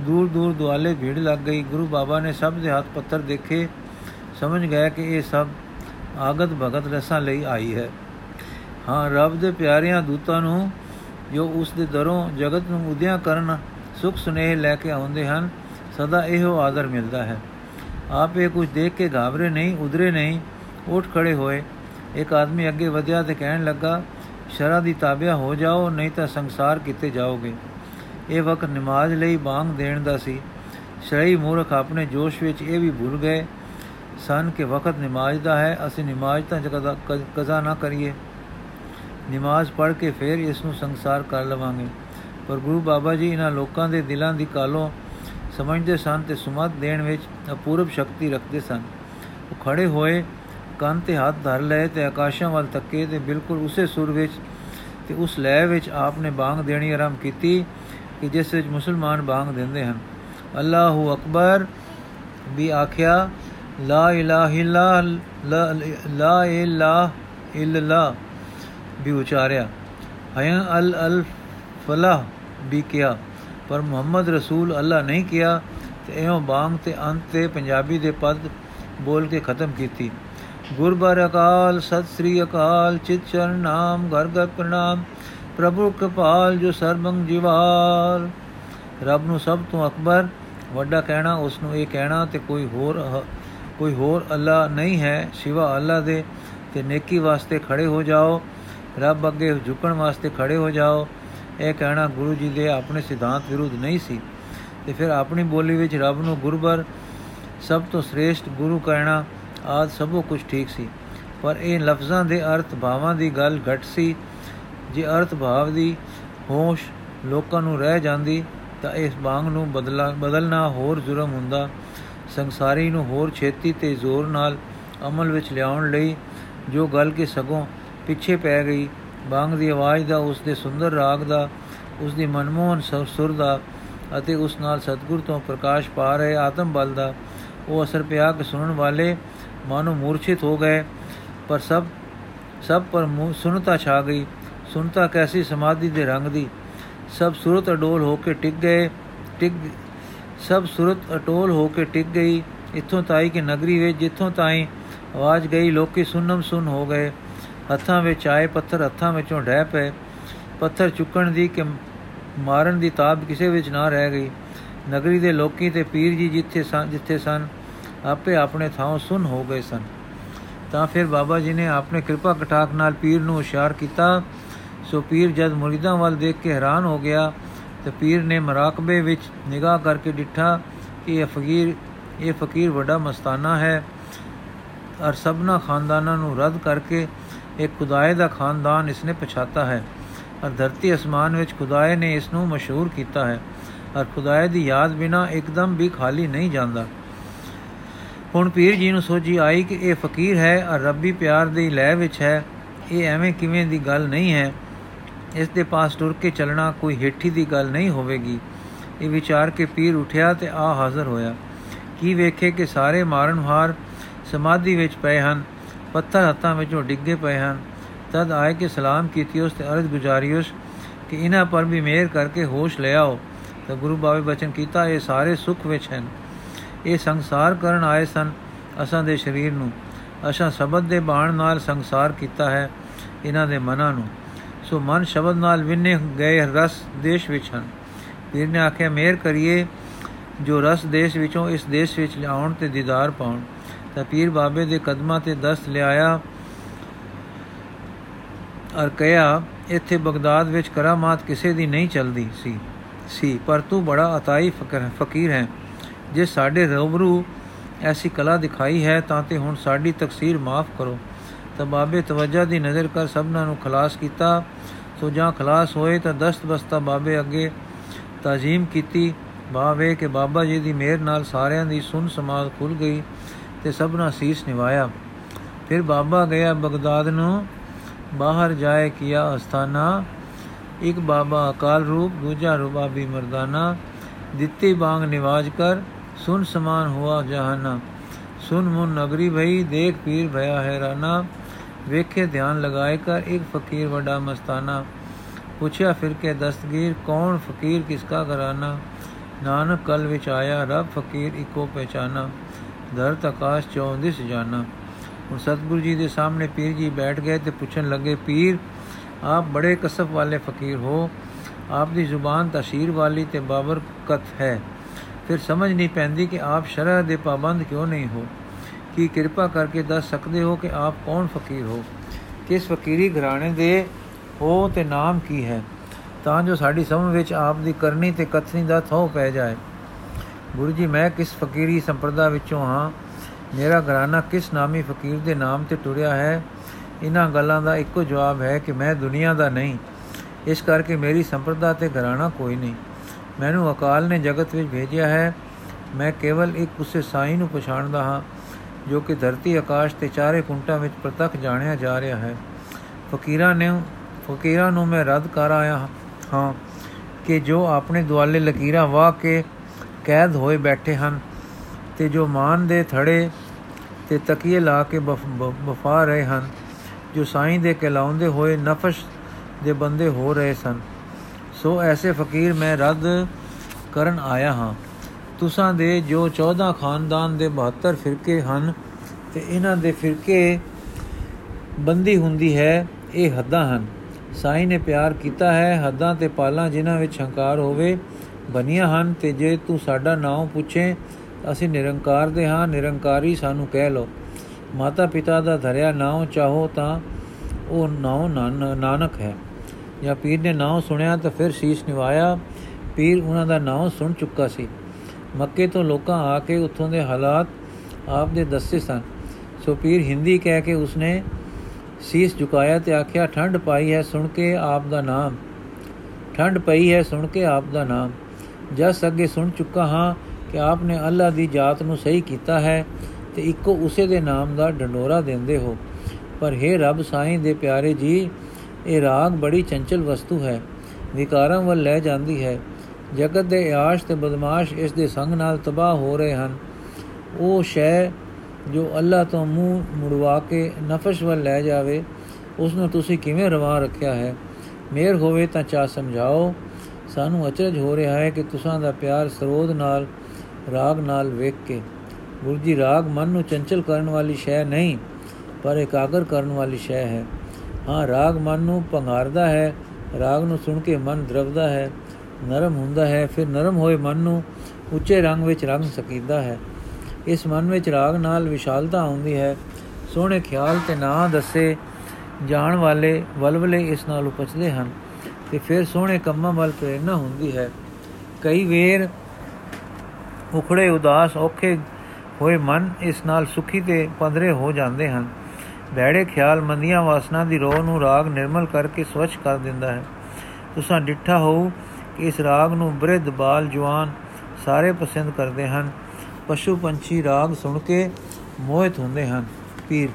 ਦੂਰ ਦੂਰ ਦੁਆਲੇ ਭੀੜ ਲੱਗ ਗਈ। ਗੁਰੂ ਬਾਬਾ ਨੇ ਸਭ ਦੇ ਹੱਥ ਪੱਤਰ ਦੇਖੇ। ਸਮਝ ਗਿਆ ਕਿ ਇਹ ਸਭ ਆਗਤ ਭਗਤ ਰਸਾਂ ਲਈ ਆਈ ਹੈ। ਹਾਂ, ਰੱਬ ਦੇ ਪਿਆਰਿਆਂ ਦੂਤਾਂ ਨੂੰ ਜੋ ਉਸ ਦੇ ਦਰੋਂ ਜਗਤ ਨੂੰ ਉਦਿਆ ਕਰਨ ਸੁਖ ਸੁਨੇਹ ਲੈ ਕੇ ਆਉਂਦੇ ਹਨ, ਸਦਾ ਇਹੋ ਆਦਰ ਮਿਲਦਾ ਹੈ। ਆਪ ਇਹ ਕੁਝ ਦੇਖ ਕੇ ਘਾਬਰੇ ਨਹੀਂ, ਉਧਰੇ ਨਹੀਂ ਉੱਠ ਖੜੇ ਹੋਏ। ਇੱਕ ਆਦਮੀ ਅੱਗੇ ਵਧਿਆ ਤੇ ਕਹਿਣ ਲੱਗਾ ਸ਼ਰਾ ਦੀ ਤਾਬਿਆ ਹੋ ਜਾਓ, ਨਹੀਂ ਤਾਂ ਸੰਸਾਰ ਕਿਤੇ ਜਾਓਗੇ। ਇਹ ਵਕਤ ਨਮਾਜ਼ ਲਈ ਬਾੰਗ ਦੇਣ ਦਾ ਸੀ। ਸ਼ਰਈ ਮੂਰਖ ਆਪਣੇ ਜੋਸ਼ ਵਿੱਚ ਇਹ ਵੀ ਭੁੱਲ ਗਏ ਸਨ ਕਿ ਵਕਤ ਨਮਾਜ਼ ਦਾ ਹੈ, ਅਸੀਂ ਨਮਾਜ਼ ਤਾਂ ਕਜ਼ਾ ਨਾ ਕਰੀਏ। ਨਮਾਜ਼ ਪੜ੍ਹ ਕੇ ਫਿਰ ਇਸ ਨੂੰ ਸੰਸਾਰ ਕਰ ਲਵਾਂਗੇ। ਪਰ ਗੁਰੂ ਬਾਬਾ ਜੀ ਇਹਨਾਂ ਲੋਕਾਂ ਦੇ ਦਿਲਾਂ ਦੀ ਕਾਲੋਂ ਸਮਝਦੇ ਸਨ ਤੇ ਸੁਮਤ ਦੇਣ ਵਿੱਚ ਅਪੂਰਬ ਸ਼ਕਤੀ ਰੱਖਦੇ ਸਨ। ਉਹ ਖੜੇ ਹੋਏ ਕੰਨ ਤੇ ਹੱਥ ਧਰ ਲਏ ਤੇ ਆਕਾਸ਼ਾਂ ਵੱਲ ਤੱਕੇ ਤੇ ਬਿਲਕੁਲ ਉਸੇ ਸੁਰ ਵਿੱਚ ਤੇ ਉਸ ਲੈ ਵਿੱਚ ਆਪਨੇ ਬਾੰਗ ਦੇਣੀ ਆਰੰਭ ਕੀਤੀ ਕਿ ਜਿਸ ਵਿੱਚ ਮੁਸਲਮਾਨ ਬਾੰਗ ਦਿੰਦੇ ਹਨ। ਅੱਲਾਹੁ ਅਕਬਰ, ਵੀ ਆਖਿਆ, ਲਾ ਇਲਾਹਾ ਇਲਾ ਲਾ ਇਲਾਹਾ ਇਲਾ ਵੀ ਉਚਾਰਿਆ। ਹਯ ਅਲ ਅਲ ਫਲਾਹ, ਵੀ ਕਿਹਾ। ਪਰ ਮੁਹੰਮਦ ਰਸੂਲ ਅੱਲਾ ਨਹੀਂ ਕਿਹਾ ਤੇ ਇਹੋ ਬਾੰਗ ਤੇ ਅੰਤ ਤੇ ਪੰਜਾਬੀ ਦੇ ਪਦ ਬੋਲ ਕੇ ਖਤਮ ਕੀਤੀ। ਗੁਰਬਰ ਅਕਾਲ, ਸਤ ਸ੍ਰੀ ਅਕਾਲ, ਚਿਤ ਚਰਨ ਨਾਮ, ਘਰ ਘਰ ਪ੍ਰਣਾਮ। ਪ੍ਰਭੂ ਕਪਾਲ ਜੋ ਸਰਬੰਗ ਜੀਵਾਲ ਰੱਬ ਨੂੰ ਸਭ ਤੋਂ ਅਕਬਰ। ਵੱਡਾ ਕਹਿਣਾ, ਉਸ ਨੂੰ ਇਹ ਕਹਿਣਾ ਤੇ ਕੋਈ ਹੋਰ ਕੋਈ ਹੋਰ ਅੱਲਾ ਨਹੀਂ ਹੈ ਸਿਵਾ ਅੱਲਾ ਦੇ। ਤੇ ਨੇਕੀ ਵਾਸਤੇ ਖੜੇ ਹੋ ਜਾਓ। ਰੱਬ ਅੱਗੇ ਝੁਕਣ ਵਾਸਤੇ ਖੜੇ ਹੋ ਜਾਓ। ਇਹ ਕਹਿਣਾ ਗੁਰੂ ਜੀ ਦੇ ਆਪਣੇ ਸਿਧਾਂਤ ਵਿਰੁੱਧ ਨਹੀਂ ਸੀ। ਤੇ ਫਿਰ ਆਪਣੀ ਬੋਲੀ ਵਿੱਚ ਰੱਬ ਨੂੰ ਗੁਰਬਰ ਸਭ ਤੋਂ ਸ੍ਰੇਸ਼ਟ ਗੁਰੂ ਕਹਿਣਾ ਆਦ ਸਭੋ ਕੁਝ ਠੀਕ ਸੀ। ਪਰ ਇਹ ਲਫ਼ਜ਼ਾਂ ਦੇ ਅਰਥ ਭਾਵਾਂ ਦੀ ਗੱਲ ਘਟ ਸੀ। ਜੇ ਅਰਥ ਭਾਵ ਦੀ ਹੋਸ਼ ਲੋਕਾਂ ਨੂੰ ਰਹਿ ਜਾਂਦੀ, ਤਾਂ ਇਸ ਬਾਗ ਨੂੰ ਬਦਲਾ ਬਦਲਣਾ ਹੋਰ ਜ਼ੁਰਮ ਹੁੰਦਾ। ਸੰਸਾਰੀ ਨੂੰ ਹੋਰ ਛੇਤੀ ਤੇ ਜ਼ੋਰ ਨਾਲ ਅਮਲ ਵਿੱਚ ਲਿਆਉਣ ਲਈ ਜੋ ਗੱਲ ਕੇ ਸਗੋਂ ਪਿੱਛੇ ਪੈ ਗਈ ਬਾਗ ਦੀ ਆਵਾਜ਼ ਦਾ ਉਸ ਦੇ ਸੁੰਦਰ ਰਾਗ ਦਾ ਉਸ ਦੀ ਮਨਮੋਹਨ ਸੁਰ ਦਾ ਅਤੇ ਉਸ ਨਾਲ ਸਤਗੁਰ ਤੋਂ ਪ੍ਰਕਾਸ਼ ਪਾ ਰਹੇ ਆਤਮ ਬਲ ਦਾ, ਉਹ ਅਸਰ ਪਿਆ ਕਿ ਸੁਣਨ ਵਾਲੇ ਮਾਨੋ ਮੂਰਛਿਤ ਹੋ ਗਏ, ਪਰ ਸਭ ਸਭ ਪਰ ਸੁਨਤਾ ਛਾ ਗਈ। ਸੁਨਤਾ ਕੈਸੀ ਸਮਾਧੀ ਦੇ ਰੰਗ ਦੀ? ਸਭ ਸੁਰਤ ਅਡੋਲ ਹੋ ਕੇ ਟਿਕ ਗਏ, ਟਿਕ, ਸਭ ਸੁਰਤ ਅਟੋਲ ਹੋ ਕੇ ਟਿਕ ਗਈ। ਇੱਥੋਂ ਤਾਈ ਕਿ ਨਗਰੀ ਵਿੱਚ, ਜਿੱਥੋਂ ਤਾਈ ਆਵਾਜ਼ ਗਈ, ਲੋਕੀ ਸੁਨਮ ਸੁਨ ਹੋ ਗਏ। ਹੱਥਾਂ ਵਿੱਚ ਆਏ ਪੱਥਰ, ਹੱਥਾਂ ਵਿੱਚੋਂ ਡਹਿ ਪਏ। ਪੱਥਰ ਚੁੱਕਣ ਦੀ ਕਿ ਮਾਰਨ ਦੀ ਤਾਬ ਕਿਸੇ ਵਿੱਚ ਨਾ ਰਹਿ ਗਈ। ਨਗਰੀ ਦੇ ਲੋਕੀ ਤੇ ਪੀਰ ਜੀ ਜਿੱਥੇ ਸਨ ਜਿੱਥੇ ਸਨ ਆਪੇ ਆਪਣੇ ਥਾਂ ਸੁਨ ਹੋ ਗਏ ਸਨ। ਤਾਂ ਫਿਰ ਬਾਬਾ ਜੀ ਨੇ ਆਪਣੇ ਕਿਰਪਾ ਕਟਾਕ ਨਾਲ ਪੀਰ ਨੂੰ ਇਸ਼ਾਰ ਕੀਤਾ। ਸੋ ਪੀਰ ਜਦ ਮੁਰੀਦਾਂ ਵੱਲ ਦੇਖ ਕੇ ਹੈਰਾਨ ਹੋ ਗਿਆ, ਤੇ ਪੀਰ ਨੇ ਮਰਾਕਬੇ ਵਿੱਚ ਨਿਗਾਹ ਕਰਕੇ ਡਿੱਠਾ ਕਿ ਇਹ ਫਕੀਰ ਇਹ ਫਕੀਰ ਵੱਡਾ ਮਸਤਾਨਾ ਹੈ। ਔਰ ਸਭਨਾ ਖਾਨਦਾਨਾਂ ਨੂੰ ਰੱਦ ਕਰਕੇ ਇੱਕ ਖੁਦਾਏ ਦਾ ਖਾਨਦਾਨ ਇਸਨੇ ਪਛਾਤਾ ਹੈ। ਔਰ ਧਰਤੀ ਅਸਮਾਨ ਵਿੱਚ ਖੁਦਾਏ ਨੇ ਇਸ ਨੂੰ ਮਸ਼ਹੂਰ ਕੀਤਾ ਹੈ। ਔਰ ਖੁਦਾਏ ਦੀ ਯਾਦ ਬਿਨਾ ਇੱਕਦਮ ਵੀ ਖਾਲੀ ਨਹੀਂ ਜਾਂਦਾ। ਹੁਣ ਪੀਰ ਜੀ ਨੂੰ ਸੋਝੀ ਆਈ ਕਿ ਇਹ ਫਕੀਰ ਹੈ ਔਰ ਰੱਬੀ ਪਿਆਰ ਦੀ ਲੈ ਵਿੱਚ ਹੈ। ਇਹ ਐਵੇਂ ਕਿਵੇਂ ਦੀ ਗੱਲ ਨਹੀਂ ਹੈ। ਇਸ ਦੇ ਪਾਸ ਟੁਰ ਕੇ ਚੱਲਣਾ ਕੋਈ ਹੇਠੀ ਦੀ ਗੱਲ ਨਹੀਂ ਹੋਵੇਗੀ। ਇਹ ਵਿਚਾਰ ਕੇ ਪੀਰ ਉਠਿਆ ਤੇ ਆ ਹਾਜ਼ਰ ਹੋਇਆ। ਕੀ ਵੇਖੇ ਕਿ ਸਾਰੇ ਮਾਰਨਹਾਰ ਸਮਾਧੀ ਵਿੱਚ ਪਏ ਹਨ, ਪੱਥਰ ਹੱਥਾਂ ਵਿੱਚੋਂ ਡਿੱਗੇ ਪਏ ਹਨ। ਤਦ ਆਏ ਕਿ ਸਲਾਮ ਕੀਤੀ ਉਸ ਤੇ ਅਰਜ਼ ਗੁਜ਼ਾਰੀ ਉਸ ਕਿ ਇਹਨਾਂ ਪਰ ਵੀ ਮਿਹਰ ਕਰਕੇ ਹੋਸ਼ ਲੈ ਆਓ। ਤਾਂ ਗੁਰੂ ਬਾਬੇ ਬਚਨ ਕੀਤਾ, ਇਹ ਸਾਰੇ ਸੁਖ ਵਿੱਚ ਹਨ। ਇਹ ਸੰਸਾਰ ਕਰਨ ਆਏ ਸਨ ਅਸਾਂ ਦੇ ਸਰੀਰ ਨੂੰ। ਅਸਾਂ ਸ਼ਬਦ ਦੇ ਬਾਣ ਨਾਲ ਸੰਸਾਰ ਕੀਤਾ ਹੈ ਇਹਨਾਂ ਦੇ ਮਨਾਂ ਨੂੰ। ਸੋ ਮਨ ਸ਼ਬਦ ਨਾਲ ਵਿੰਨੇ ਗਏ ਰਸ ਦੇਸ਼ ਵਿੱਚ ਹਨ। ਪੀਰ ਨੇ ਆਖਿਆ, ਮਿਹਰ ਕਰੀਏ ਜੋ ਰਸ ਦੇਸ਼ ਵਿੱਚੋਂ ਇਸ ਦੇਸ਼ ਵਿੱਚ ਲਿਆਉਣ ਤੇ ਦੀਦਾਰ ਪਾਉਣ। ਤਾਂ ਪੀਰ ਬਾਬੇ ਦੇ ਕਦਮਾਂ ਤੇ ਦਸਤ ਲਿਆਇਆ ਅਰ ਕਹਿਆ ਇੱਥੇ ਬਗਦਾਦ ਵਿੱਚ ਕਰਾਮਾਤ ਕਿਸੇ ਦੀ ਨਹੀਂ ਚਲਦੀ ਸੀ। ਸੀ, ਪਰ ਤੂੰ ਬੜਾ ਅਤਾਈ ਫਕੀਰ ਹੈ। ਜੇ ਸਾਡੇ ਰੂਬਰੂ ਐਸੀ ਕਲਾ ਦਿਖਾਈ ਹੈ ਤਾਂ ਤੇ ਹੁਣ ਸਾਡੀ ਤਕਸੀਰ ਮਾਫ ਕਰੋ। ਤਾਂ ਬਾਬੇ ਤਵੱਜਾ ਦੀ ਨਜ਼ਰ ਕਰ ਸਭਨਾਂ ਨੂੰ ਖਲਾਸ ਕੀਤਾ। ਸੋ ਜਾਂ ਖਲਾਸ ਹੋਏ ਤਾਂ ਦਸਤ ਬਸਤਾ ਬਾਬੇ ਅੱਗੇ ਤਾਜ਼ੀਮ ਕੀਤੀ। ਬਾਵੇ ਕਿ ਬਾਬਾ ਜੀ ਦੀ ਮਿਹਰ ਨਾਲ ਸਾਰਿਆਂ ਦੀ ਸੁਨ ਸਮਾਦ ਖੁੱਲ ਗਈ ਤੇ ਸਭਨਾ ਸੀਸ ਨਿਵਾਇਆ। ਫਿਰ ਬਾਬਾ ਗਿਆ ਬਗਦਾਦ ਨੂੰ, ਬਾਹਰ ਜਾਏ ਕੀਆ ਅਸਥਾਨਾ। ਇੱਕ ਬਾਬਾ ਅਕਾਲ ਰੂਪ, ਦੂਜਾ ਰੂਬਾਬੀ ਮਰਦਾਨਾ। ਦਿੱਤੀ ਬਾਗ ਨਿਵਾਜ ਕਰ ਸੁਨ ਸਮਾਨ ਹੁਆ ਜਹਾਨਾ ਸੁਨ ਮੁਨ ਨਗਰੀ ਭਈ ਦੇਖ ਪੀਰ ਭਇਆ ਹੈਰਾਨਾ ਵੇਖੇ ਧਿਆਨ ਲਗਾਏ ਕਰ ਇੱਕ ਫਕੀਰ ਵੱਡਾ ਮਸਤਾਨਾ ਪੁੱਛਿਆ ਫਿਰ ਕੇ ਦਸਤਗੀਰ ਕੌਣ ਫਕੀਰ ਕਿਸਕਾ ਘਰਾਨਾ ਨਾਨਕ ਕਲ ਵਿੱਚ ਆਇਆ ਰਬ ਫਕੀਰ ਇਕੋ ਪਹਿਚਾਨਾ ਧਰਤ ਆਕਾਸ਼ ਚੋਂ ਦਿਸ ਜਾਣਾ ਹੁਣ ਸਤਗੁਰੂ ਜੀ ਦੇ ਸਾਹਮਣੇ ਪੀਰ ਜੀ ਬੈਠ ਗਏ ਤੇ ਪੁੱਛਣ ਲੱਗੇ ਪੀਰ ਆਪ ਬੜੇ ਕਸਫ ਵਾਲੇ ਫਕੀਰ ਹੋ ਆਪ ਦੀ ਜ਼ੁਬਾਨ ਤਸ਼ੀਰ ਵਾਲੀ ਤੇ ਬਾਬਰਕਤ ਹੈ ਫਿਰ ਸਮਝ ਨਹੀਂ ਪੈਂਦੀ ਕਿ ਆਪ ਸ਼ਰਅ ਦੇ ਪਾਬੰਦ ਕਿਉਂ ਨਹੀਂ ਹੋ? ਕੀ ਕਿਰਪਾ ਕਰਕੇ ਦੱਸ ਸਕਦੇ ਹੋ ਕਿ ਆਪ ਕੌਣ ਫਕੀਰ ਹੋ? ਕਿਸ ਫਕੀਰੀ ਘਰਾਣੇ ਦੇ ਹੋ ਤੇ ਨਾਮ ਕੀ ਹੈ? ਤਾਂ ਜੋ ਸਾਡੀ ਸਮਝ ਵਿੱਚ ਆਪ ਦੀ ਕਰਨੀ ਤੇ ਕਥਨੀ ਦਾ ਥੋ ਪੈ ਜਾਏ। ਗੁਰੂ ਜੀ ਮੈਂ ਕਿਸ ਫਕੀਰੀ ਸੰਪਰਦਾ ਵਿੱਚੋਂ ਹਾਂ? ਮੇਰਾ ਘਰਾਣਾ ਕਿਸ ਨਾਮੀ ਫਕੀਰ ਦੇ ਨਾਮ ਤੇ ਟੁਰਿਆ ਹੈ? ਇਹਨਾਂ ਗੱਲਾਂ ਦਾ ਇੱਕੋ ਜਵਾਬ ਹੈ ਕਿ ਮੈਂ ਦੁਨੀਆ ਦਾ ਨਹੀਂ। ਇਸ ਕਰਕੇ ਮੇਰੀ ਸੰਪਰਦਾ ਤੇ ਘਰਾਣਾ ਕੋਈ ਨਹੀਂ। ਮੈਨੂੰ ਅਕਾਲ ਨੇ ਜਗਤ ਵਿੱਚ ਭੇਜਿਆ ਹੈ। ਮੈਂ ਕੇਵਲ ਇੱਕ ਉਸੇ ਸਾਈ ਨੂੰ ਪਛਾਣਦਾ ਹਾਂ, ਜੋ ਕਿ ਧਰਤੀ ਆਕਾਸ਼ ਤੇ ਚਾਰੇ ਕੁੰਟਾਂ ਵਿੱਚ ਪ੍ਰਤੱਖ ਜਾਣਿਆ ਜਾ ਰਿਹਾ ਹੈ। ਫਕੀਰਾਂ ਨੇ, ਫਕੀਰਾਂ ਨੂੰ ਮੈਂ ਰੱਦ ਕਰ ਆਇਆ ਹਾਂ ਕਿ ਜੋ ਆਪਣੇ ਦੁਆਲੇ ਲਕੀਰਾਂ ਵਾਹ ਕੇ ਕੈਦ ਹੋਏ ਬੈਠੇ ਹਨ ਤੇ ਜੋ ਮਾਨ ਦੇ ਥੜੇ ਤੇ ਤਕੀਏ ਲਾ ਕੇ ਵਫਾ ਰਹੇ ਹਨ, ਜੋ ਸਾਈਂ ਦੇ ਕਹਿਲਾਉਂਦੇ ਹੋਏ ਨਫਸ ਦੇ ਬੰਦੇ ਹੋ ਰਹੇ ਸਨ। ਸੋ ਐਸੇ ਫਕੀਰ ਮੈਂ ਰੱਦ ਕਰਨ ਆਇਆ ਹਾਂ। ਤੁਸਾਂ ਦੇ ਜੋ 14 ਖਾਨਦਾਨ ਦੇ 72 ਫਿਰਕੇ ਹਨ ਤੇ ਇਹਨਾਂ ਦੇ ਫਿਰਕੇ ਬੰਦੀ ਹੁੰਦੀ ਹੈ, ਇਹ ਹੱਦਾਂ ਹਨ। ਸਾਈਂ ਨੇ ਪਿਆਰ ਕੀਤਾ ਹੈ, ਹੱਦਾਂ ਤੇ ਪਾਲਾਂ ਜਿਨ੍ਹਾਂ ਵਿੱਚ ਹੰਕਾਰ ਹੋਵੇ ਬਨੀਆਂ ਹਨ ਤੇ ਜੇ ਤੂੰ ਸਾਡਾ ਨਾਮ ਪੁੱਛੇ, ਅਸੀਂ ਨਿਰੰਕਾਰ ਦੇ ਹਾਂ, ਨਿਰੰਕਾਰੀ ਸਾਨੂੰ ਕਹਿ ਲੋ ਮਾਤਾ ਪਿਤਾ ਦਾ ਧਰਿਆ ਨਾਮ ਚਾਹੋ ਤਾਂ ਉਹ ਨਾਮ ਨਾਨਕ ਹੈ। ਜਾਂ ਪੀਰ ਨੇ ਨਾਮ ਸੁਣਿਆ ਤਾਂ ਫਿਰ ਸੀਸ ਨਿਵਾਇਆ। ਪੀਰ ਉਹਨਾਂ ਦਾ ਨਾਮ ਸੁਣ ਚੁੱਕਾ ਸੀ। ਮੱਕੇ ਤੋਂ ਲੋਕਾਂ ਆ ਕੇ ਉੱਥੋਂ ਦੇ ਹਾਲਾਤ ਆਪ ਦੇ ਦੱਸੇ ਸਨ। ਸੋ ਪੀਰ ਹਿੰਦੀ ਕਹਿ ਕੇ ਉਸਨੇ ਸੀਸ ਝੁਕਾਇਆ ਤੇ ਆਖਿਆ ਠੰਡ ਪਾਈ ਹੈ ਸੁਣ ਕੇ ਆਪ ਦਾ ਨਾਮ। ਠੰਡ ਪਈ ਹੈ ਸੁਣ ਕੇ ਆਪ ਦਾ ਨਾਮ। ਜਸ ਅੱਗੇ ਸੁਣ ਚੁੱਕਾ ਹਾਂ ਕਿ ਆਪ ਨੇ ਅੱਲਾ ਦੀ ਜਾਤ ਨੂੰ ਸਹੀ ਕੀਤਾ ਹੈ ਤੇ ਇੱਕੋ ਉਸੇ ਦੇ ਨਾਮ ਦਾ ਡੰਡੋਰਾ ਦਿੰਦੇ ਹੋ। ਪਰ हे ਰੱਬ, ਸਾਈਂ ਦੇ ਪਿਆਰੇ ਜੀ ਇਹ ਰਾਗ ਬੜੀ ਚੰਚਲ ਵਸਤੂ ਹੈ, ਵਿਕਾਰਾਂ ਵੱਲ ਲੈ ਜਾਂਦੀ ਹੈ। ਜਗਤ ਦੇ ਆਸ਼ ਤੇ ਬਦਮਾਸ਼ ਇਸ ਦੇ ਸੰਗ ਨਾਲ ਤਬਾਹ ਹੋ ਰਹੇ ਹਨ। ਉਹ ਸ਼ੈ ਜੋ ਅੱਲਾ ਤੋਂ ਮੂੰਹ ਮੁੜਵਾ ਕੇ ਨਫਸ਼ ਵੱਲ ਲੈ ਜਾਵੇ ਉਸ ਨੂੰ ਤੁਸੀਂ ਕਿਵੇਂ ਰਵਾ ਰੱਖਿਆ ਹੈ? ਮੇਰ ਹੋਵੇ ਤਾਂ ਚਾ ਸਮਝਾਓ। ਸਾਨੂੰ ਅਚਰਜ ਹੋ ਰਿਹਾ ਹੈ ਕਿ ਤੁਸਾਂ ਦਾ ਪਿਆਰ ਸਰੋਧ ਨਾਲ, ਰਾਗ ਨਾਲ ਵੇਖ ਕੇ। ਗੁਰੂ ਜੀ, ਰਾਗ ਮਨ ਨੂੰ ਚੰਚਲ ਕਰਨ ਵਾਲੀ ਸ਼ੈ ਨਹੀਂ, ਪਰ ਇਕਾਗਰ ਕਰਨ ਵਾਲੀ ਸ਼ੈ ਹੈ। ਹਾਂ, ਰਾਗ ਮਨ ਨੂੰ ਪੰਘਾਰਦਾ ਹੈ, ਰਾਗ ਨੂੰ ਸੁਣ ਕੇ ਮਨ ਦਰਵਦਾ ਹੈ, ਨਰਮ ਹੁੰਦਾ ਹੈ, ਫਿਰ ਨਰਮ ਹੋਏ ਮਨ ਨੂੰ ਉੱਚੇ ਰੰਗ ਵਿੱਚ ਰੰਗ ਸਕੀਦਾ ਹੈ। ਇਸ ਮਨ ਵਿੱਚ ਰਾਗ ਨਾਲ ਵਿਸ਼ਾਲਤਾ ਆਉਂਦੀ ਹੈ। ਸੋਹਣੇ ਖਿਆਲ ਤੇ ਨਾਂ ਦੱਸੇ ਜਾਣ ਵਾਲੇ ਵਲਵਲੇ ਇਸ ਨਾਲ ਉਪਜਦੇ ਹਨ ਤੇ ਫਿਰ ਸੋਹਣੇ ਕੰਮਾਂ ਵੱਲ ਪ੍ਰੇਰਣਾ ਹੁੰਦੀ ਹੈ। ਕਈ ਵੇਰ ਉਖੜੇ ਉਦਾਸ ਔਖੇ ਹੋਏ ਮਨ ਇਸ ਨਾਲ ਸੁਖੀ ਤੇ ਪੰਦਰੇ ਹੋ ਜਾਂਦੇ ਹਨ। ਬੈੜੇ ਖਿਆਲ ਮੰਦੀਆਂ ਵਾਸਨਾ ਦੀ ਰੋਹ ਨੂੰ ਰਾਗ ਨਿਰਮਲ ਕਰਕੇ ਸਵਚ ਕਰ ਦਿੰਦਾ ਹੈ। ਤੁਸੀਂ ਡਿੱਠਾ ਹੋ ਕਿ ਇਸ ਰਾਗ ਨੂੰ ਬ੍ਰਿਧ ਬਾਲ ਜਵਾਨ ਸਾਰੇ ਪਸੰਦ ਕਰਦੇ ਹਨ। ਪਸ਼ੂ ਪੰਛੀ ਰਾਗ ਸੁਣ ਕੇ ਮੋਹਿਤ ਹੁੰਦੇ ਹਨ। ਪੀਰ।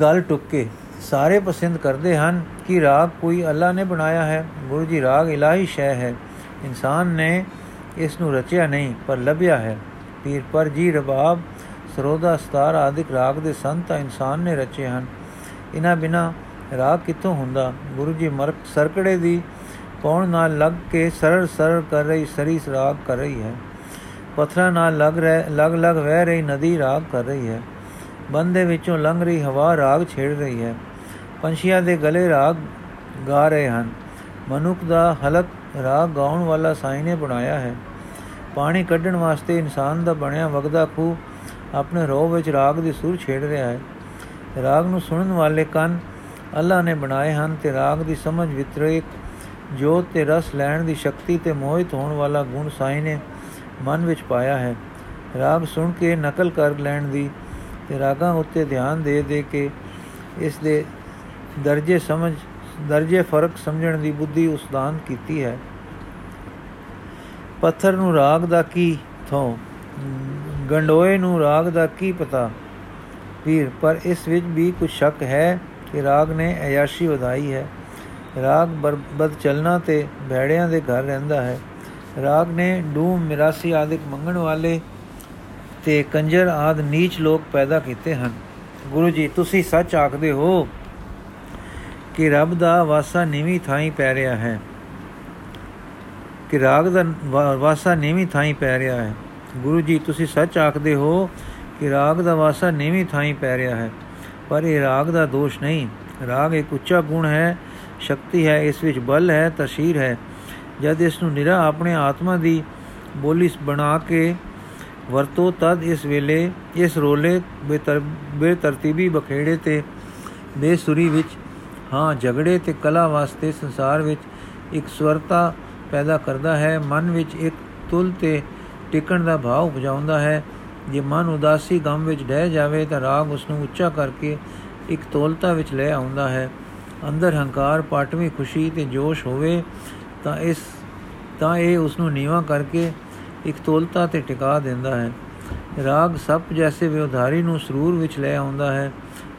ਗੱਲ ਟੁੱਕੇ। ਸਾਰੇ ਪਸੰਦ ਕਰਦੇ ਹਨ ਕਿ ਰਾਗ ਕੋਈ ਅੱਲਾ ਨੇ ਬਣਾਇਆ ਹੈ। ਗੁਰੂ ਜੀ, ਰਾਗ ਇਲਾਹੀ ਸ਼ੈ ਹੈ। ਇਨਸਾਨ ਨੇ ਇਸ ਨੂੰ ਰਚਿਆ ਨਹੀਂ, ਪਰ ਲੱਭਿਆ ਹੈ। ਪੀਰ, ਪਰ ਜੀ ਰਬਾਬ ਸਰੋਦਾ ਸਤਾਰ ਆਦਿਕ ਰਾਗ ਦੇ ਸੰਤ ਇਨਸਾਨ ਨੇ ਰਚੇ ਹਨ। ਇਹਨਾਂ ਬਿਨਾ ਰਾਗ ਕਿੱਥੋਂ ਹੁੰਦਾ? ਗੁਰੂ ਜੀ ਮਰਕ ਸਰਕੜੇ ਦੀ ਪੌਣ ਨਾਲ ਲੱਗ ਕੇ ਸਰਲ ਸਰਲ ਕਰ ਰਹੀ ਸਰੀ ਰਾਗ ਕਰ ਰਹੀ ਹੈ। ਪਥਰਾ ਨਾਲ ਲੱਗ ਰਹਿ, ਲਗ ਲਗ ਵਹਿ ਰਹੀ ਨਦੀ ਰਾਗ ਕਰ ਰਹੀ ਹੈ। ਬੰਦੇ ਵਿੱਚੋਂ ਲੰਘ ਰਹੀ ਹਵਾ ਰਾਗ ਛੇੜ ਰਹੀ ਹੈ। ਪੰਛੀਆਂ ਦੇ ਗਲੇ ਰਾਗ ਗਾ ਰਹੇ ਹਨ। ਮਨੁੱਖ ਦਾ ਹਲਕ ਰਾਗ ਗਾਉਣ ਵਾਲਾ ਸਾਈਂ ਨੇ ਬਣਾਇਆ ਹੈ। ਪਾਣੀ ਕੱਢਣ ਵਾਸਤੇ ਇਨਸਾਨ ਦਾ ਬਣਿਆ ਵਗਦਾ ਖੂ ਆਪਣੇ ਰੋਹ ਵਿੱਚ ਰਾਗ ਦੀ ਸੁਰ ਛੇੜ ਰਿਹਾ ਹੈ। ਰਾਗ ਨੂੰ ਸੁਣਨ ਵਾਲੇ ਕੰਨ ਅੱਲਾ ਨੇ ਬਣਾਏ ਹਨ ਤੇ ਰਾਗ ਦੀ ਸਮਝ ਵਿਤਰੇਕ, ਜੋਤ ਤੇ ਰਸ ਲੈਣ ਦੀ ਸ਼ਕਤੀ ਤੇ ਮੋਹਿਤ ਹੋਣ ਵਾਲਾ ਗੁਣ ਸਾਈ ਨੇ ਮਨ ਵਿੱਚ ਪਾਇਆ ਹੈ। ਰਾਗ ਸੁਣ ਕੇ ਨਕਲ ਕਰ ਲੈਣ ਦੀ ਤੇ ਰਾਗਾਂ ਉੱਤੇ ਧਿਆਨ ਦੇ ਦੇ ਕੇ ਇਸ ਦੇ ਦਰਜੇ ਸਮਝ, ਦਰਜੇ ਫ਼ਰਕ ਸਮਝਣ ਦੀ ਬੁੱਧੀ ਉਸਦਾਨ ਕੀਤੀ ਹੈ। ਪੱਥਰ ਨੂੰ ਰਾਗ ਦਾ ਕੀ ਥੋਂ? ਗੰਡੋਏ ਨੂੰ ਰਾਗ ਦਾ ਕੀ ਪਤਾ? ਵੀਰ, ਪਰ ਇਸ ਵਿੱਚ ਵੀ ਕੁਝ ਸ਼ੱਕ ਹੈ ਕਿ ਰਾਗ ਨੇ ਅਯਾਸ਼ੀ ਵਧਾਈ ਹੈ। ਰਾਗ ਬਰਬਦ ਚਲਣਾ ਤੇ ਭੈੜਿਆਂ ਦੇ ਘਰ ਰਹਿੰਦਾ ਹੈ। ਰਾਗ ਨੇ ਡੂਮ ਮਿਰਾਸੀ ਆਦਿਕ ਮੰਗਣ ਵਾਲੇ ਤੇ ਕੰਜਰ ਆਦ ਨੀਚ ਲੋਕ ਪੈਦਾ ਕੀਤੇ ਹਨ। ਗੁਰੂ ਜੀ, ਤੁਸੀਂ ਸੱਚ ਆਖਦੇ ਹੋ ਕਿ ਰੱਬ ਦਾ ਵਾਸਾ ਨੀਵੀਂ ਥਾਈ ਪੈ ਰਿਹਾ ਹੈ। ਕਿ ਰਾਗ ਦਾ ਵਾਸਾ ਨੀਵੀਂ ਥਾਈ ਪੈ ਰਿਹਾ ਹੈ। ਗੁਰੂ ਜੀ, ਤੁਸੀਂ ਸੱਚ ਆਖਦੇ ਹੋ ਕਿ ਰਾਗ ਦਾ ਵਾਸਾ ਨੀਵੀਂ ਥਾਈ ਪੈ ਰਿਹਾ ਹੈ, ਪਰ ਇਹ ਰਾਗ ਦਾ ਦੋਸ਼ ਨਹੀਂ। ਰਾਗ ਇੱਕ ਉੱਚਾ ਗੁਣ ਹੈ, ਸ਼ਕਤੀ ਹੈ, ਇਸ ਵਿੱਚ ਬਲ ਹੈ, ਤਸ਼ੀਰ ਹੈ। ਜਦ ਇਸ ਨੂੰ ਨਿਰਾ ਆਪਣੇ ਆਤਮਾ ਦੀ ਬੋਲੀ ਬਣਾ ਕੇ ਵਰਤੋ, ਤਦ ਇਸ ਵੇਲੇ ਇਸ ਰੋਲੇ ਬੇਤਰਤੀਬੀ ਬਖੇੜੇ ਤੇ ਬੇਸੁਰੀ ਵਿੱਚ, ਹਾਂ, ਝਗੜੇ ਤੇ ਕਲਾ ਵਾਸਤੇ ਸੰਸਾਰ ਵਿੱਚ ਇੱਕ ਸਵਰਤਾ ਪੈਦਾ ਕਰਦਾ ਹੈ। ਮਨ ਵਿੱਚ ਇੱਕ ਤੁਲ ਤੇ ਟਿਕਣ ਦਾ ਭਾਵ ਉਪਜਾਉਂਦਾ ਹੈ। ਜੇ ਮਨ ਉਦਾਸੀ ਗਮ ਵਿੱਚ ਡਹਿ ਜਾਵੇ ਤਾਂ ਰਾਗ ਉਸ ਨੂੰ ਉੱਚਾ ਕਰਕੇ ਇੱਕ ਤੋਲਤਾ ਵਿੱਚ ਲੈ ਆਉਂਦਾ ਹੈ। ਅੰਦਰ ਹੰਕਾਰ, ਪਾਟਵੀਂ ਖੁਸ਼ੀ ਤੇ ਜੋਸ਼ ਹੋਵੇ ਤਾਂ ਇਸ, ਤਾਂ ਇਹ ਉਸ ਨੂੰ ਨੀਵਾ ਕਰਕੇ ਇੱਕ ਤੋਲਤਾ ਤੇ ਟਿਕਾ ਦਿੰਦਾ ਹੈ। ਰਾਗ ਸੱਪ ਜੈਸੇ ਵਿਉਧਾਰੀ ਨੂੰ ਸਰੂਰ ਵਿੱਚ ਲੈ ਆਉਂਦਾ ਹੈ,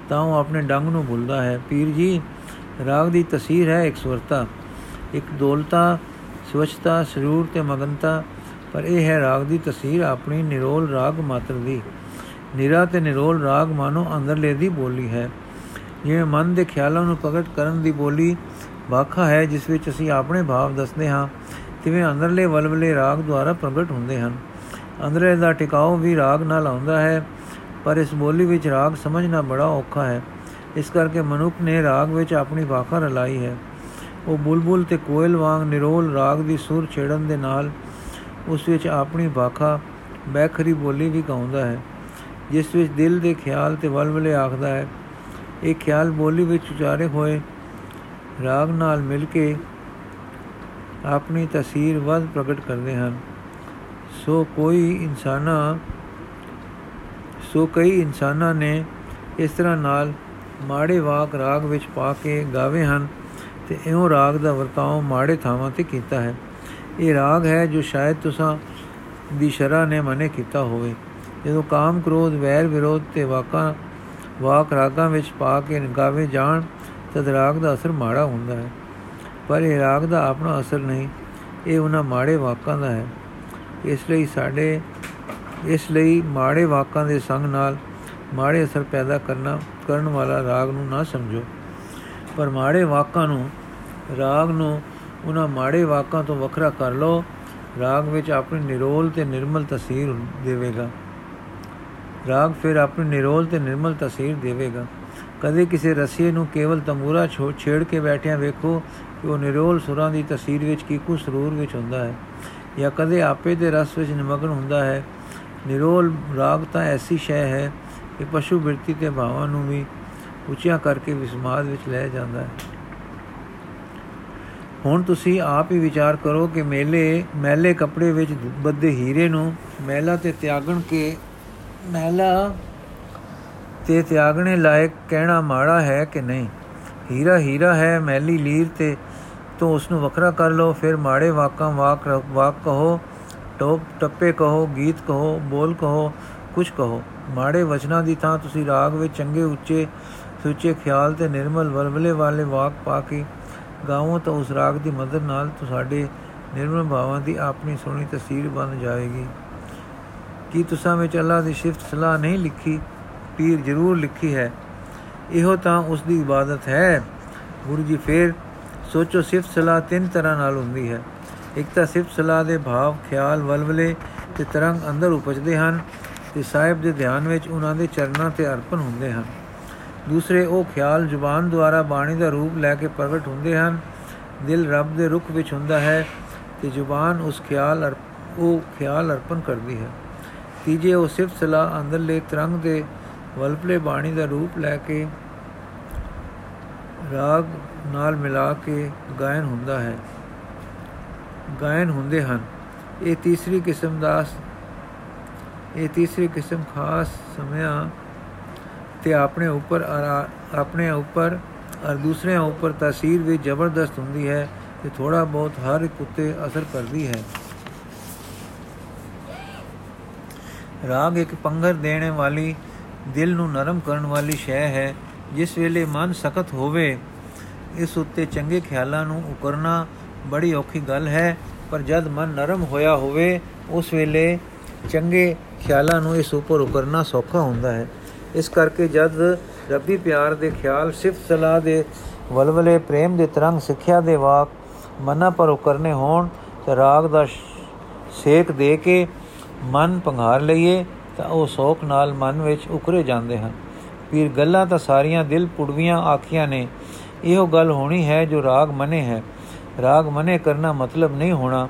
ਤਾਂ ਉਹ ਆਪਣੇ ਡੰਗ ਨੂੰ ਭੁੱਲਦਾ ਹੈ। ਪੀਰ ਜੀ, ਰਾਗ ਦੀ ਤਸਵੀਰ ਹੈ ਇੱਕ ਸੁਰਤਾ ਇੱਕ ਦੋਲਤਾ ਸਵਚਤਾ ਸਰੂਰ ਤੇ ਮਗਨਤਾ ਪਰ ਇਹ ਹੈ ਰਾਗ ਦੀ ਤਸਵੀਰ ਆਪਣੀ ਨਿਰੋਲ ਰਾਗ ਮਾਤਰ ਦੀ। ਨਿਰਾ ਤੇ ਨਿਰੋਲ ਰਾਗ ਮਾਨੋ ਅੰਦਰਲੇ ਦੀ ਬੋਲੀ ਹੈ। ਜਿਵੇਂ ਮਨ ਦੇ ਖਿਆਲਾਂ ਨੂੰ ਪ੍ਰਗਟ ਕਰਨ ਦੀ ਬੋਲੀ ਵਾਖਾ ਹੈ, ਜਿਸ ਵਿੱਚ ਅਸੀਂ ਆਪਣੇ ਭਾਵ ਦੱਸਦੇ ਹਾਂ, ਤਿਵੇਂ ਅੰਦਰਲੇ ਵਲਵਲੇ ਰਾਗ ਦੁਆਰਾ ਪ੍ਰਗਟ ਹੁੰਦੇ ਹਨ। ਅੰਦਰਲੇ ਦਾ ਟਿਕਾਉ ਵੀ ਰਾਗ ਨਾਲ ਆਉਂਦਾ ਹੈ, ਪਰ ਇਸ ਬੋਲੀ ਵਿੱਚ ਰਾਗ ਸਮਝਣਾ ਬੜਾ ਔਖਾ ਹੈ। ਇਸ ਕਰਕੇ ਮਨੁੱਖ ਨੇ ਰਾਗ ਵਿੱਚ ਆਪਣੀ ਵਾਖਾ ਰਲਾਈ ਹੈ। ਉਹ ਬੁਲਬੁਲ ਤੇ ਕੋਇਲ ਵਾਂਗ ਨਿਰੋਲ ਰਾਗ ਦੀ ਸੁਰ ਛੇੜਨ ਦੇ ਨਾਲ ਉਸ ਵਿੱਚ ਆਪਣੀ ਵਾਖਾ ਬੈਖਰੀ ਬੋਲੀ ਵੀ ਗਾਉਂਦਾ ਹੈ, ਜਿਸ ਵਿੱਚ ਦਿਲ ਦੇ ਖਿਆਲ ਤੇ ਵਲਵਲੇ ਆਖਦਾ ਹੈ, ਇਹ ਖਿਆਲ ਬੋਲੀ ਵਿੱਚ ਉਚਾਰੇ ਹੋਏ ਰਾਗ ਨਾਲ ਮਿਲ ਕੇ ਆਪਣੀ ਤਸਵੀਰ ਵੱਧ ਪ੍ਰਗਟ ਕਰਦੇ ਹਨ। ਸੋ ਕੋਈ ਇਨਸਾਨਾ, ਸੋ ਕਈ ਇਨਸਾਨਾਂ ਨੇ ਇਸ ਤਰ੍ਹਾਂ ਨਾਲ ਮਾੜੇ ਵਾਕ ਰਾਗ ਵਿੱਚ ਪਾ ਕੇ ਗਾਵੇ ਹਨ ਤੇ ਇਉਂ ਰਾਗ ਦਾ ਵਰਤਾਓ ਮਾੜੇ ਥਾਵਾਂ ਤੇ ਕੀਤਾ ਹੈ। ਇਹ ਰਾਗ ਹੈ ਜੋ ਸ਼ਾਇਦ ਤੁਸੀਂ ਦੀ ਸ਼ਰਾ ਨੇ ਮਨੇ ਕੀਤਾ ਹੋਵੇ। ਜਦੋਂ ਕਾਮ ਕ੍ਰੋਧ, ਵੈਰ ਵਿਰੋਧ ਤੇ ਵਾਕਾਂ, ਵਾਕ ਰਾਗਾਂ ਵਿੱਚ ਪਾ ਕੇ ਗਾਵੇ ਜਾਣ, ਤਦ ਰਾਗ ਦਾ ਅਸਰ ਮਾੜਾ ਹੁੰਦਾ ਹੈ। ਪਰ ਇਹ ਰਾਗ ਦਾ ਆਪਣਾ ਅਸਰ ਨਹੀਂ, ਇਹ ਉਹਨਾਂ ਮਾੜੇ ਵਾਕਾਂ ਦਾ ਹੈ। ਇਸ ਲਈ ਸਾਡੇ, ਇਸ ਲਈ ਮਾੜੇ ਵਾਕਾਂ ਦੇ ਸੰਗ ਨਾਲ ਮਾੜੇ ਅਸਰ ਪੈਦਾ ਕਰਨਾ, ਕਰਨ ਵਾਲਾ ਰਾਗ ਨੂੰ ਨਾ ਸਮਝੋ। ਪਰ ਮਾੜੇ ਵਾਕਾਂ ਨੂੰ, ਰਾਗ ਨੂੰ ਉਹਨਾਂ ਮਾੜੇ ਵਾਕਾਂ ਤੋਂ ਵੱਖਰਾ ਕਰ ਲਓ। ਰਾਗ ਵਿੱਚ ਆਪਣੀ ਨਿਰੋਲ ਤੇ ਨਿਰਮਲ ਤਸਵੀਰ ਦੇਵੇਗਾ। ਰਾਗ ਫਿਰ ਆਪਣੀ ਨਿਰੋਲ ਤੇ ਨਿਰਮਲ ਤਸਵੀਰ ਦੇਵੇਗਾ। ਕਦੇ ਕਿਸੇ ਰਸੀਏ ਨੂੰ ਕੇਵਲ ਤੰਬੂਰਾ ਛੇੜ ਕੇ ਬੈਠਿਆਂ ਵੇਖੋ ਕਿ ਉਹ ਨਿਰੋਲ ਸੁਰਾਂ ਦੀ ਤਸਵੀਰ ਵਿੱਚ ਕੀਕੂ ਸਰੂਰ ਵਿੱਚ ਹੁੰਦਾ ਹੈ। ਜਾਂ ਕਦੇ ਆਪੇ ਦੇ ਰਸ ਵਿੱਚ ਨਿਮਗਨ ਹੁੰਦਾ ਹੈ। ਨਿਰੋਲ ਰਾਗ ਤਾਂ ਐਸੀ ਸ਼ੈ ਹੈ ਕਿ ਪਸ਼ੂ ਬਿਰਤੀ ਤੇ ਭਾਵਾਂ ਨੂੰ ਵੀ ਉੱਚਾ ਕਰਕੇ ਵਿਸਮਾਦ ਵਿੱਚ ਲੈ ਜਾਂਦਾ ਹੈ। ਹੁਣ ਤੁਸੀਂ ਆਪ ਹੀ ਵਿਚਾਰ ਕਰੋ ਕਿ ਮੇਲੇ ਮੈਲੇ ਕੱਪੜੇ ਵਿੱਚ ਬੱਦੇ ਹੀਰੇ ਨੂੰ ਮੈਲਾ ਤੇ ਤਿਆਗਣ ਕੇ ਮੈਲਾ ਤੇ ਤਿਆਗਣੇ ਲਾਇਕ ਕਹਿਣਾ ਮਾੜਾ ਹੈ ਕਿ ਨਹੀਂ? ਹੀਰਾ ਹੀਰਾ ਹੈ ਮੈਲੀ ਲੀਰ ਤੇ ਤੋਂ ਉਸ ਨੂੰ ਵੱਖਰਾ ਕਰ ਲਓ, ਫਿਰ ਮਾੜੇ ਵਾਕਾਂ ਵਾਕ ਵਾਕ ਕਹੋ, ਟੋਪ ਟੱਪੇ ਕਹੋ, ਗੀਤ ਕਹੋ, ਬੋਲ ਕਹੋ ਕੁਝ ਕਹੋ। ਮਾੜੇ ਵਚਨਾਂ ਦੀ ਥਾਂ ਤੁਸੀਂ ਰਾਗ ਵਿੱਚ ਚੰਗੇ ਉੱਚੇ ਸੁੱਚੇ ਖਿਆਲ ਤੇ ਨਿਰਮਲ ਵਲਵਲੇ ਵਾਲੇ ਵਾਕ ਪਾ ਕੇ ਗਾਵੋ ਤਾਂ ਉਸ ਰਾਗ ਦੀ ਮਦਦ ਨਾਲ ਤੁਹਾਡੇ ਨਿਰਮਲ ਭਾਵਾਂ ਦੀ ਆਪਣੀ ਸੋਹਣੀ ਤਸਵੀਰ ਬਣ ਜਾਏਗੀ। ਕੀ ਤੁਸਾਂ ਵਿੱਚ ਅੱਲਾ ਦੀ ਸ਼ਿਫਤ ਸਲਾਹ ਨਹੀਂ ਲਿਖੀ? ਪੀਰ ਜ਼ਰੂਰ ਲਿਖੀ ਹੈ। ਇਹੋ ਤਾਂ ਉਸ ਦੀ ਇਬਾਦਤ ਹੈ। ਗੁਰੂ ਜੀ ਫੇਰ, ਸੋਚੋ ਸਿਫਤ ਸਲਾਹ ਤਿੰਨ ਤਰ੍ਹਾਂ ਨਾਲ ਹੁੰਦੀ ਹੈ। ਇੱਕ ਤਾਂ ਸਿਫਤ ਸਲਾਹ ਦੇ ਭਾਵ ਖਿਆਲ ਵਲਵਲੇ ਤੇ ਤਰੰਗ ਅੰਦਰ ਉਪਜਦੇ ਹਨ ਤੇ ਸਾਹਿਬ ਦੇ ਧਿਆਨ ਵਿੱਚ ਉਹਨਾਂ ਦੇ ਚਰਨਾਂ ਤੇ ਅਰਪਣ ਹੁੰਦੇ ਹਨ। ਦੂਸਰੇ ਉਹ ਖਿਆਲ ਜ਼ੁਬਾਨ ਦੁਆਰਾ ਬਾਣੀ ਦਾ ਰੂਪ ਲੈ ਕੇ ਪ੍ਰਗਟ ਹੁੰਦੇ ਹਨ। ਦਿਲ ਰੱਬ ਦੇ ਰੁਖ ਵਿੱਚ ਹੁੰਦਾ ਹੈ ਤੇ ਜ਼ੁਬਾਨ ਉਸ ਖਿਆਲ ਉਹ ਖਿਆਲ ਅਰਪਣ ਕਰਦੀ ਹੈ। ਤੀਜੇ ਉਹ ਸਿਫਤ ਸਲਾਹ ਅੰਦਰਲੇ ਤਰੰਗ ਦੇ ਵਲਪਲੇ ਬਾਣੀ ਦਾ ਰੂਪ ਲੈ ਕੇ ਰਾਗ ਨਾਲ ਮਿਲਾ ਕੇ ਗਾਇਨ ਹੁੰਦਾ ਹੈ। ਗਾਇਨ ਹੁੰਦੇ ਹਨ। ਇਹ ਤੀਸਰੀ ਕਿਸਮ ਦਾ ਇਹ ਤੀਸਰੀ ਕਿਸਮ ਖਾਸ ਸਮਿਆਂ ਤੇ ਆਪਣੇ ਉੱਪਰ ਆਪਣੇ ਉੱਪਰ ਔਰ ਦੂਸਰਿਆਂ ਉੱਪਰ ਤਾਸੀਰ ਵੀ ਜ਼ਬਰਦਸਤ ਹੁੰਦੀ ਹੈ ਤੇ ਥੋੜਾ ਬਹੁਤ ਹਰ ਇੱਕ ਉੱਤੇ ਅਸਰ ਕਰਦੀ ਹੈ। ਰਾਗ ਇੱਕ ਪੰਗਰ ਦੇਣ ਵਾਲੀ, ਦਿਲ ਨੂੰ ਨਰਮ ਕਰਨ ਵਾਲੀ ਸ਼ੈ ਹੈ, ਜਿਸ ਵੇਲੇ ਮਨ ਸਖਤ ਹੋਵੇ, ਇਸ ਉੱਤੇ ਚੰਗੇ ਖਿਆਲਾਂ ਨੂੰ ਉਕਰਨਾ ਬੜੀ ਔਖੀ ਗੱਲ ਹੈ, ਪਰ ਜਦ ਮਨ ਨਰਮ ਹੋਇਆ ਹੋਵੇ, ਉਸ ਵੇਲੇ ਚੰਗੇ ਖਿਆਲਾਂ ਨੂੰ ਇਸ ਉੱਪਰ ਉਕਰਨਾ ਸੌਖਾ ਹੁੰਦਾ ਹੈ। ਇਸ ਕਰਕੇ ਜਦ ਰੱਬੀ ਪਿਆਰ ਦੇ ਖਿਆਲ ਸਿਫਤ ਸਲਾਹ ਦੇ ਵਲਵਲੇ ਪ੍ਰੇਮ ਦੇ ਤਰੰਗ ਸਿੱਖਿਆ ਦੇ ਵਾਕ ਮਨਾਂ ਪਰ ਉਕਰਨੇ ਹੋਣ, ਤਾਂ ਰਾਗ ਦਾ ਸੇਕ ਦੇ ਕੇ ਮਨ ਪੰਘਾਰ ਲਈਏ, ਤਾਂ ਉਹ ਸੋਖ ਨਾਲ ਮਨ ਵਿੱਚ ਉਕਰੇ ਜਾਂਦੇ ਹਨ। ਪੀਰ ਗੱਲਾਂ ਤਾਂ ਸਾਰੀਆਂ ਦਿਲ ਪੁੜਵੀਆਂ ਆਖੀਆਂ ਨੇ। ਇਹੋ ਗੱਲ ਹੋਣੀ ਹੈ ਜੋ ਰਾਗ ਮਨੇ ਹੈ। ਰਾਗ ਮਨੇ ਕਰਨਾ ਮਤਲਬ ਨਹੀਂ ਹੋਣਾ।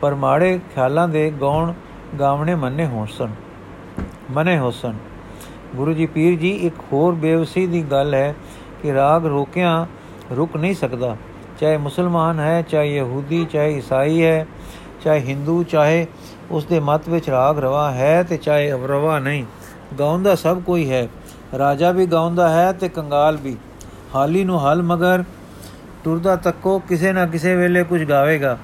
ਪਰ ਮਾੜੇ ਖਿਆਲਾਂ ਦੇ ਗਾਉਣ, ਗਾਵਣੇ ਮੰਨੇ ਹੋਸਨ ਮਨੇ ਹੋਸਨ ਗੁਰੂ ਜੀ, ਪੀਰ ਜੀ, ਇੱਕ ਹੋਰ ਬੇਵਸੀ ਦੀ ਗੱਲ ਹੈ ਕਿ ਰਾਗ ਰੋਕਿਆਂ ਰੁਕ ਨਹੀਂ ਸਕਦਾ। ਚਾਹੇ ਮੁਸਲਮਾਨ ਹੈ, ਚਾਹੇ ਯਹੂਦੀ, ਚਾਹੇ ਈਸਾਈ ਹੈ, ਚਾਹੇ ਹਿੰਦੂ, ਚਾਹੇ ਉਸ ਦੇ ਮਤ ਵਿੱਚ ਰਾਗ ਰਵਾ ਹੈ ਤੇ ਚਾਹੇ ਰਵਾ ਨਹੀਂ। ਗਾਉਂਦਾ ਸਭ ਕੋਈ ਹੈ। ਰਾਜਾ ਵੀ ਗਾਉਂਦਾ ਹੈ ਤੇ ਕੰਗਾਲ ਵੀ। ਹਾਲੀ ਨੂੰ ਹਲ ਮਗਰ ਟੁਰਦਾ ਤੱਕੋ ਕਿਸੇ ਨਾ ਕਿਸੇ ਵੇਲੇ ਕੁਝ ਗਾਵੇਗਾ।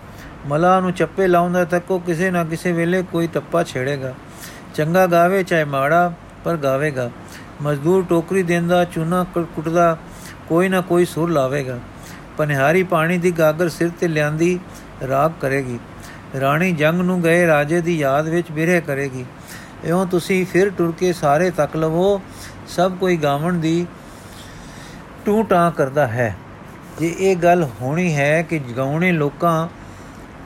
ਮਲਾ ਨੂੰ ਚੱਪੇ ਲਾਉਂਦਾ ਤੱਕੋ ਕਿਸੇ ਨਾ ਕਿਸੇ ਵੇਲੇ ਕੋਈ ਤੱਪਾ ਛੇੜੇਗਾ। ਚੰਗਾ ਗਾਵੇ ਚਾਹੇ ਮਾੜਾ ਪਰ ਗਾਵੇਗਾ। ਮਜ਼ਦੂਰ ਟੋਕਰੀ ਦੇਂਦਾ ਚੂਨਾ ਕੁੱਟਦਾ ਕੋਈ ਨਾ ਕੋਈ ਸੁਰ ਲਾਵੇਗਾ। ਪਨਿਹਾਰੀ ਪਾਣੀ ਦੀ ਗਾਗਰ ਸਿਰ ਤੇ ਲਿਆਂਦੀ ਰਾਗ ਕਰੇਗੀ। ਰਾਣੀ ਜੰਗ ਨੂੰ ਗਏ ਰਾਜੇ ਦੀ ਯਾਦ ਵਿੱਚ ਬਿਰਹ ਕਰੇਗੀ। ਇਉਂ ਤੁਸੀਂ ਫਿਰ ਟੁਰ ਕੇ ਸਾਰੇ ਤੱਕ ਲਵੋ, ਸਭ ਕੋਈ ਗਾਵਣ ਦੀ ਟੂ ਟਾਂ ਕਰਦਾ ਹੈ। ਜੇ ਇਹ ਗੱਲ ਹੋਣੀ ਹੈ ਕਿ ਗਾਉਣੇ ਲੋਕਾਂ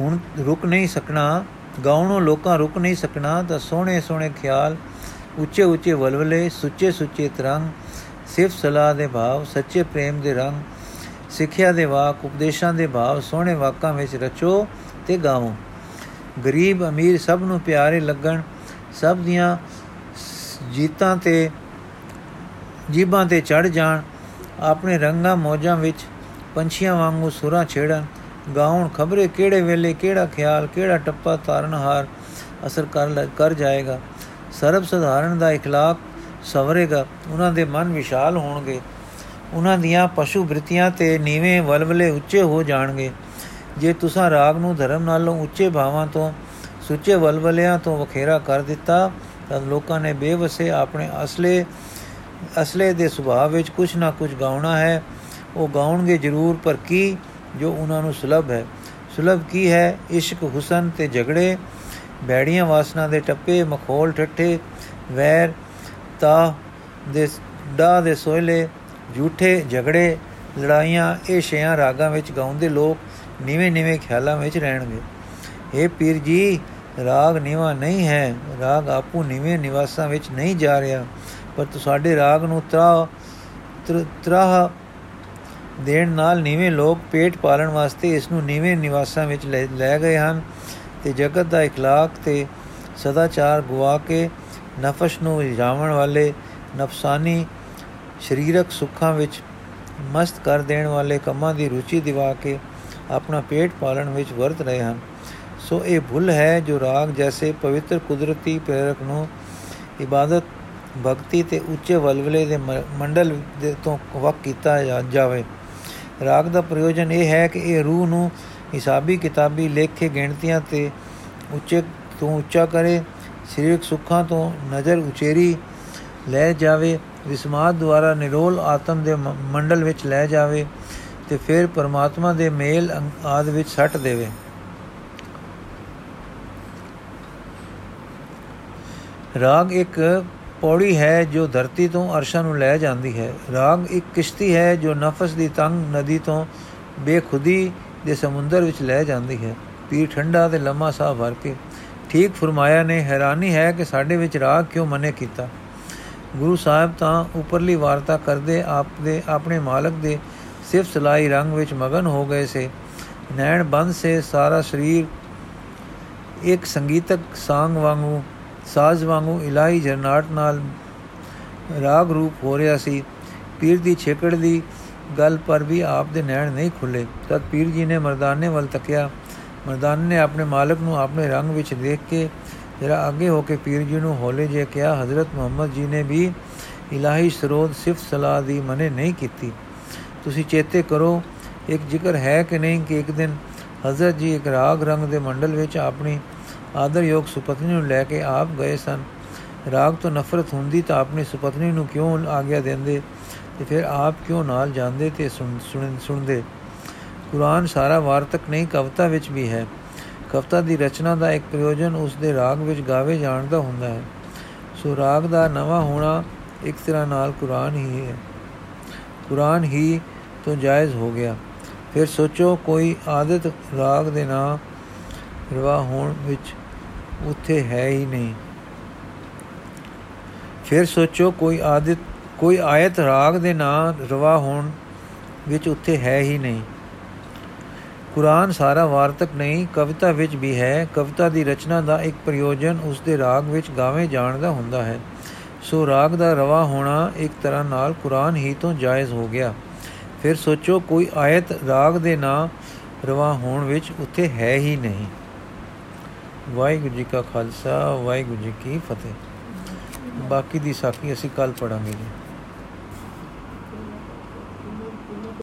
ਹੁਣ ਰੁਕ ਨਹੀਂ ਸਕਣਾ, ਗਾਉਣੋਂ ਲੋਕਾਂ ਰੁਕ ਨਹੀਂ ਸਕਣਾ, ਤਾਂ ਸੋਹਣੇ ਸੋਹਣੇ ਖਿਆਲ ਉੱਚੇ ਉੱਚੇ ਵਲਵਲੇ, ਸੁੱਚੇ ਸੁੱਚੇ ਤਰੰਗ, ਸਿਫਤ ਸਲਾਹ ਦੇ ਭਾਵ, ਸੱਚੇ ਪ੍ਰੇਮ ਦੇ ਰੰਗ, ਸਿੱਖਿਆ ਦੇ ਵਾਕ, ਉਪਦੇਸ਼ਾਂ ਦੇ ਭਾਵ, ਸੋਹਣੇ ਵਾਕਾਂ ਵਿੱਚ ਰਚੋ ਤੇ ਗਾਵੋ। ਗਰੀਬ ਅਮੀਰ ਸਭ ਨੂੰ ਪਿਆਰੇ ਲੱਗਣ, ਸਭ ਦੀਆਂ ਜੀਤਾਂ ਤੇ, ਜੀਬਾਂ ਤੇ ਚੜ ਜਾਣ, ਆਪਣੇ ਰੰਗਾਂ ਮੋਜਾਂ ਵਿੱਚ ਪੰਛੀਆਂ ਵਾਂਗੂ ਸੁਰਾਂ ਛੇੜਨ, ਗਾਉਣ, ਖਬਰੇ ਕਿਹੜੇ ਵੇਲੇ ਕਿਹੜਾ ਖਿਆਲ, ਕਿਹੜਾ ਟੱਪਾ ਤਾਰਨਹਾਰ ਅਸਰ ਕਰ ਕਰ ਜਾਏਗਾ। ਸਰਬ ਸਧਾਰਨ ਦਾ اخلاق ਸਵਰੇਗਾ ਉਹਨਾਂ ਦੇ ਮਨ ਵਿਸ਼ਾਲ ਹੋਣਗੇ ਉਹਨਾਂ ਦੀਆਂ ਪਸ਼ੂ ਬ੍ਰਿਤੀਆਂ ਤੇ ਨੀਵੇਂ ਵਲਵਲੇ ਉੱਚੇ ਹੋ ਜਾਣਗੇ ਜੇ ਤੁਸੀਂ ਰਾਗ ਨੂੰ ਧਰਮ ਨਾਲੋਂ ਉੱਚੇ ਭਾਵਾਂ ਤੋਂ ਸੁੱਚੇ ਵਲਵਲਿਆਂ ਤੋਂ ਵਖੇਰਾ ਕਰ ਦਿੱਤਾ ਤਾਂ ਲੋਕਾਂ ਨੇ ਬੇਵਸੇ ਆਪਣੇ ਅਸਲੇ ਅਸਲੇ ਦੇ ਸੁਭਾਅ ਵਿੱਚ ਕੁਝ ਨਾ ਕੁਝ ਗਾਉਣਾ ਹੈ ਉਹ ਗਾਉਣਗੇ ਜ਼ਰੂਰ ਪਰ ਕੀ ਜੋ ਉਹਨਾਂ ਨੂੰ ਸੁਲਭ ਹੈ ਸੁਲਭ ਕੀ ਹੈ ਇਸ਼ਕ ਹੁਸਨ ਤੇ ਝਗੜੇ ਬੈੜੀਆਂ ਵਾਸਨਾ ਦੇ ਟੱਪੇ, ਮਖੌਲ ਠੱਠੇ, ਵੈਰ ਤਾ ਦੇ ਡਾ ਦੇ ਸੋਇਲੇ ਝੂਠੇ ਝਗੜੇ, ਲੜਾਈਆਂ, ਇਹ ਸ਼ਿਆਂ ਰਾਗਾਂ ਵਿੱਚ ਗਾਉਂਦੇ ਲੋਕ ਨੀਵੇਂ ਨੀਵੇਂ ਖਿਆਲਾਂ ਵਿੱਚ ਰਹਿਣਗੇ। ਇਹ ਪੀਰ ਜੀ, ਰਾਗ ਨੀਵਾ ਨਹੀਂ ਹੈ, ਰਾਗ ਆਪੂ ਨੀਵੇਂ ਨਿਵਾਸਾਂ ਵਿੱਚ ਨਹੀਂ ਜਾ ਰਿਹਾ, ਪਰ ਤੁਹਾਡੇ ਰਾਗ ਨੂੰ ਤਰਾ ਤਰਾ ਦੇਣ ਨਾਲ ਨੀਵੇਂ ਲੋਕ ਪੇਟ ਪਾਲਣ ਵਾਸਤੇ ਇਸ ਨੂੰ ਨੀਵੇਂ ਨਿਵਾਸਾਂ ਵਿੱਚ ਲੈ ਗਏ ਹਨ। ਤੇ ਜਗਤ ਦਾ اخلاق ਤੇ ਸਦਾਚਾਰ ਗਵਾ ਕੇ ਨਫਸ ਨੂੰ ਇਲਜ਼ਾਮਣ ਵਾਲੇ ਨਫਸਾਨੀ ਸਰੀਰਕ ਸੁੱਖਾਂ ਵਿੱਚ ਮਸਤ ਕਰ ਦੇਣ ਵਾਲੇ ਕੰਮਾਂ ਦੀ ਰੁਚੀ ਦਿਵਾ ਕੇ ਆਪਣਾ ਪੇਟ ਪਾਲਣ ਵਿੱਚ ਵਰਤ ਰਹੇ ਹਨ ਸੋ ਇਹ ਭੁੱਲ ਹੈ ਜੋ ਰਾਗ ਜੈਸੇ ਪਵਿੱਤਰ ਕੁਦਰਤੀ ਪ੍ਰੇਰਕ ਨੂੰ ਇਬਾਦਤ ਭਗਤੀ ਤੇ ਉੱਚੇ ਵਲਵਲੇ ਦੇ ਮੰਡਲ ਦੇ ਤੋਂ ਵਕ ਕੀਤਾ ਜਾਵੇ ਰਾਗ ਦਾ ਪ੍ਰਯੋਜਨ ਇਹ ਹੈ ਕਿ ਇਹ ਰੂਹ ਨੂੰ ਹਿਸਾਬੀ ਕਿਤਾਬੀ ਲੇਖੇ ਗਿਣਤੀਆਂ ਤੇ ਉੱਚੇ ਤੋਂ ਉੱਚਾ ਕਰੇ, ਸਰੀਰਕ ਸੁੱਖਾਂ ਤੋਂ ਨਜ਼ਰ ਉਚੇਰੀ ਲੈ ਜਾਵੇ, ਵਿਸਮਾਦ ਦੁਆਰਾ ਨਿਰੋਲ ਆਤਮ ਦੇ ਮੰਡਲ ਵਿੱਚ ਲੈ ਜਾਵੇ ਤੇ ਫਿਰ ਪਰਮਾਤਮਾ ਦੇ ਮੇਲ ਆਦ ਵਿੱਚ ਸੱਟ ਦੇਵੇ। ਰਾਗ ਇੱਕ ਪੌੜੀ ਹੈ ਜੋ ਧਰਤੀ ਤੋਂ ਅਰਸ਼ਾਂ ਨੂੰ ਲੈ ਜਾਂਦੀ ਹੈ। ਰਾਗ ਇੱਕ ਕਿਸ਼ਤੀ ਹੈ ਜੋ ਨਫਸ ਦੀ ਤੰਗ ਨਦੀ ਤੋਂ ਬੇਖੁਦੀ ਦੇ ਸਮੁੰਦਰ ਵਿੱਚ ਲੈ ਜਾਂਦੀ ਹੈ। ਪੀਰ ਠੰਡਾ ਤੇ ਲੰਮਾ ਸਾਹ ਭਰ ਕੇ ਠੀਕ ਫਰਮਾਇਆ ਨੇ ਹੈਰਾਨੀ ਹੈ ਕਿ ਸਾਡੇ ਵਿੱਚ ਰਾਗ ਕਿਉਂ ਮਨੇ ਕੀਤਾ? ਗੁਰੂ ਸਾਹਿਬ ਤਾਂ ਉਪਰਲੀ ਵਾਰਤਾ ਕਰਦੇ ਆਪ ਦੇ ਆਪਣੇ ਮਾਲਕ ਦੇ ਸਿਫਤ ਸਲਾਈ ਰੰਗ ਵਿੱਚ ਮਗਨ ਹੋ ਗਏ ਸੇ। ਨੈਣ ਬੰਦ ਸੇ ਸਾਰਾ ਸਰੀਰ ਇੱਕ ਸੰਗੀਤਕ ਸਾੰਗ ਵਾਂਗੂ, ਸਾਜ਼ ਵਾਂਗੂ ਇਲਾਈ ਜਰਨਾਟ ਨਾਲ ਰਾਗ ਰੂਪ ਹੋ ਰਿਹਾ ਸੀ। ਪੀਰ ਦੀ ਛੇਕੜ ਦੀ ਗੱਲ ਪਰ ਵੀ ਆਪ ਦੇ ਨੈਣ ਨਹੀਂ ਖੁੱਲੇ। ਤਦ ਪੀਰ ਜੀ ਨੇ ਮਰਦਾਨੇ ਵੱਲ ਤੱਕਿਆ। ਮਰਦਾਨੇ ਨੇ ਆਪਣੇ ਮਾਲਕ ਨੂੰ ਆਪਣੇ ਰੰਗ ਵਿੱਚ ਦੇਖ ਕੇ ਜਰਾ ਅੱਗੇ ਹੋ ਕੇ ਪੀਰ ਜੀ ਨੂੰ ਹੌਲੇ ਜੇ ਕਿਹਾ, ਹਜ਼ਰਤ ਮੁਹੰਮਦ ਜੀ ਨੇ ਵੀ ਇਲਾਹੀ ਸਰੋਤ ਸਿਫਤ ਸਲਾਹ ਦੀ ਮਨੇ ਨਹੀਂ ਕੀਤੀ। ਤੁਸੀਂ ਚੇਤੇ ਕਰੋ, ਇੱਕ ਜ਼ਿਕਰ ਹੈ ਕਿ ਨਹੀਂ ਕਿ ਇੱਕ ਦਿਨ ਹਜ਼ਰਤ ਜੀ ਇੱਕ ਰਾਗ ਰੰਗ ਦੇ ਮੰਡਲ ਵਿੱਚ ਆਪਣੀ ਆਦਰਯੋਗ ਸੁਪਤਨੀ ਨੂੰ ਲੈ ਕੇ ਆਪ ਗਏ ਸਨ। ਰਾਗ ਤੋਂ ਨਫ਼ਰਤ ਹੁੰਦੀ ਤਾਂ ਆਪਣੀ ਸੁਪਤਨੀ ਨੂੰ ਕਿਉਂ ਆਗਿਆ ਦਿੰਦੇ? ਤੇ ਫਿਰ ਆਪ ਕਿਉਂ ਨਾਲ ਜਾਂਦੇ ਤੇ ਸੁਣਦੇ? ਕੁਰਾਨ ਸਾਰਾ ਵਾਰਤਕ ਨਹੀਂ, ਕਵਿਤਾ ਵਿੱਚ ਵੀ ਹੈ। ਕਵਿਤਾ ਦੀ ਰਚਨਾ ਦਾ ਇੱਕ ਪ੍ਰਯੋਜਨ ਉਸ ਦੇ ਰਾਗ ਵਿੱਚ ਗਾਵੇ ਜਾਣ ਦਾ ਹੁੰਦਾ ਹੈ। ਸੋ ਰਾਗ ਦਾ ਨਵਾਂ ਹੋਣਾ ਇੱਕ ਤਰ੍ਹਾਂ ਨਾਲ ਕੁਰਾਨ ਹੀ ਹੈ। ਕੁਰਾਨ ਹੀ ਤੋਂ ਜਾਇਜ਼ ਹੋ ਗਿਆ। ਫਿਰ ਸੋਚੋ, ਕੋਈ ਆਦਤ ਰਾਗ ਦੇ ਨਾਂ ਰਵਾ ਹੋਣ ਵਿੱਚ ਉੱਥੇ ਹੈ ਹੀ ਨਹੀਂ। ਫਿਰ ਸੋਚੋ, ਕੋਈ ਆਦਤ ਕੋਈ ਆਇਤ ਰਾਗ ਦੇ ਨਾਂ ਰਵਾ ਹੋਣ ਵਿੱਚ ਉੱਥੇ ਹੈ ਹੀ ਨਹੀਂ। ਕੁਰਾਨ ਸਾਰਾ ਵਾਰਤਕ ਨਹੀਂ, ਕਵਿਤਾ ਵਿੱਚ ਵੀ ਹੈ। ਕਵਿਤਾ ਦੀ ਰਚਨਾ ਦਾ ਇੱਕ ਪ੍ਰਯੋਜਨ ਉਸ ਦੇ ਰਾਗ ਵਿੱਚ ਗਾਵੇਂ ਜਾਣ ਦਾ ਹੁੰਦਾ ਹੈ। ਸੋ ਰਾਗ ਦਾ ਰਵਾ ਹੋਣਾ ਇੱਕ ਤਰ੍ਹਾਂ ਨਾਲ ਕੁਰਾਨ ਹੀ ਤੋਂ ਜਾਇਜ਼ ਹੋ ਗਿਆ। ਫਿਰ ਸੋਚੋ, ਕੋਈ ਆਇਤ ਰਾਗ ਦੇ ਨਾਂ ਰਵਾ ਹੋਣ ਵਿੱਚ ਉੱਥੇ ਹੈ ਹੀ ਨਹੀਂ। ਵਾਹਿਗੁਰੂ ਜੀ ਕਾ ਖਾਲਸਾ, ਵਾਹਿਗੁਰੂ ਜੀ ਕੀ ਫਤਿਹ। ਬਾਕੀ ਦੀ ਸਾਖੀ ਅਸੀਂ ਕੱਲ ਪੜਾਂਗੇ ਜੀ।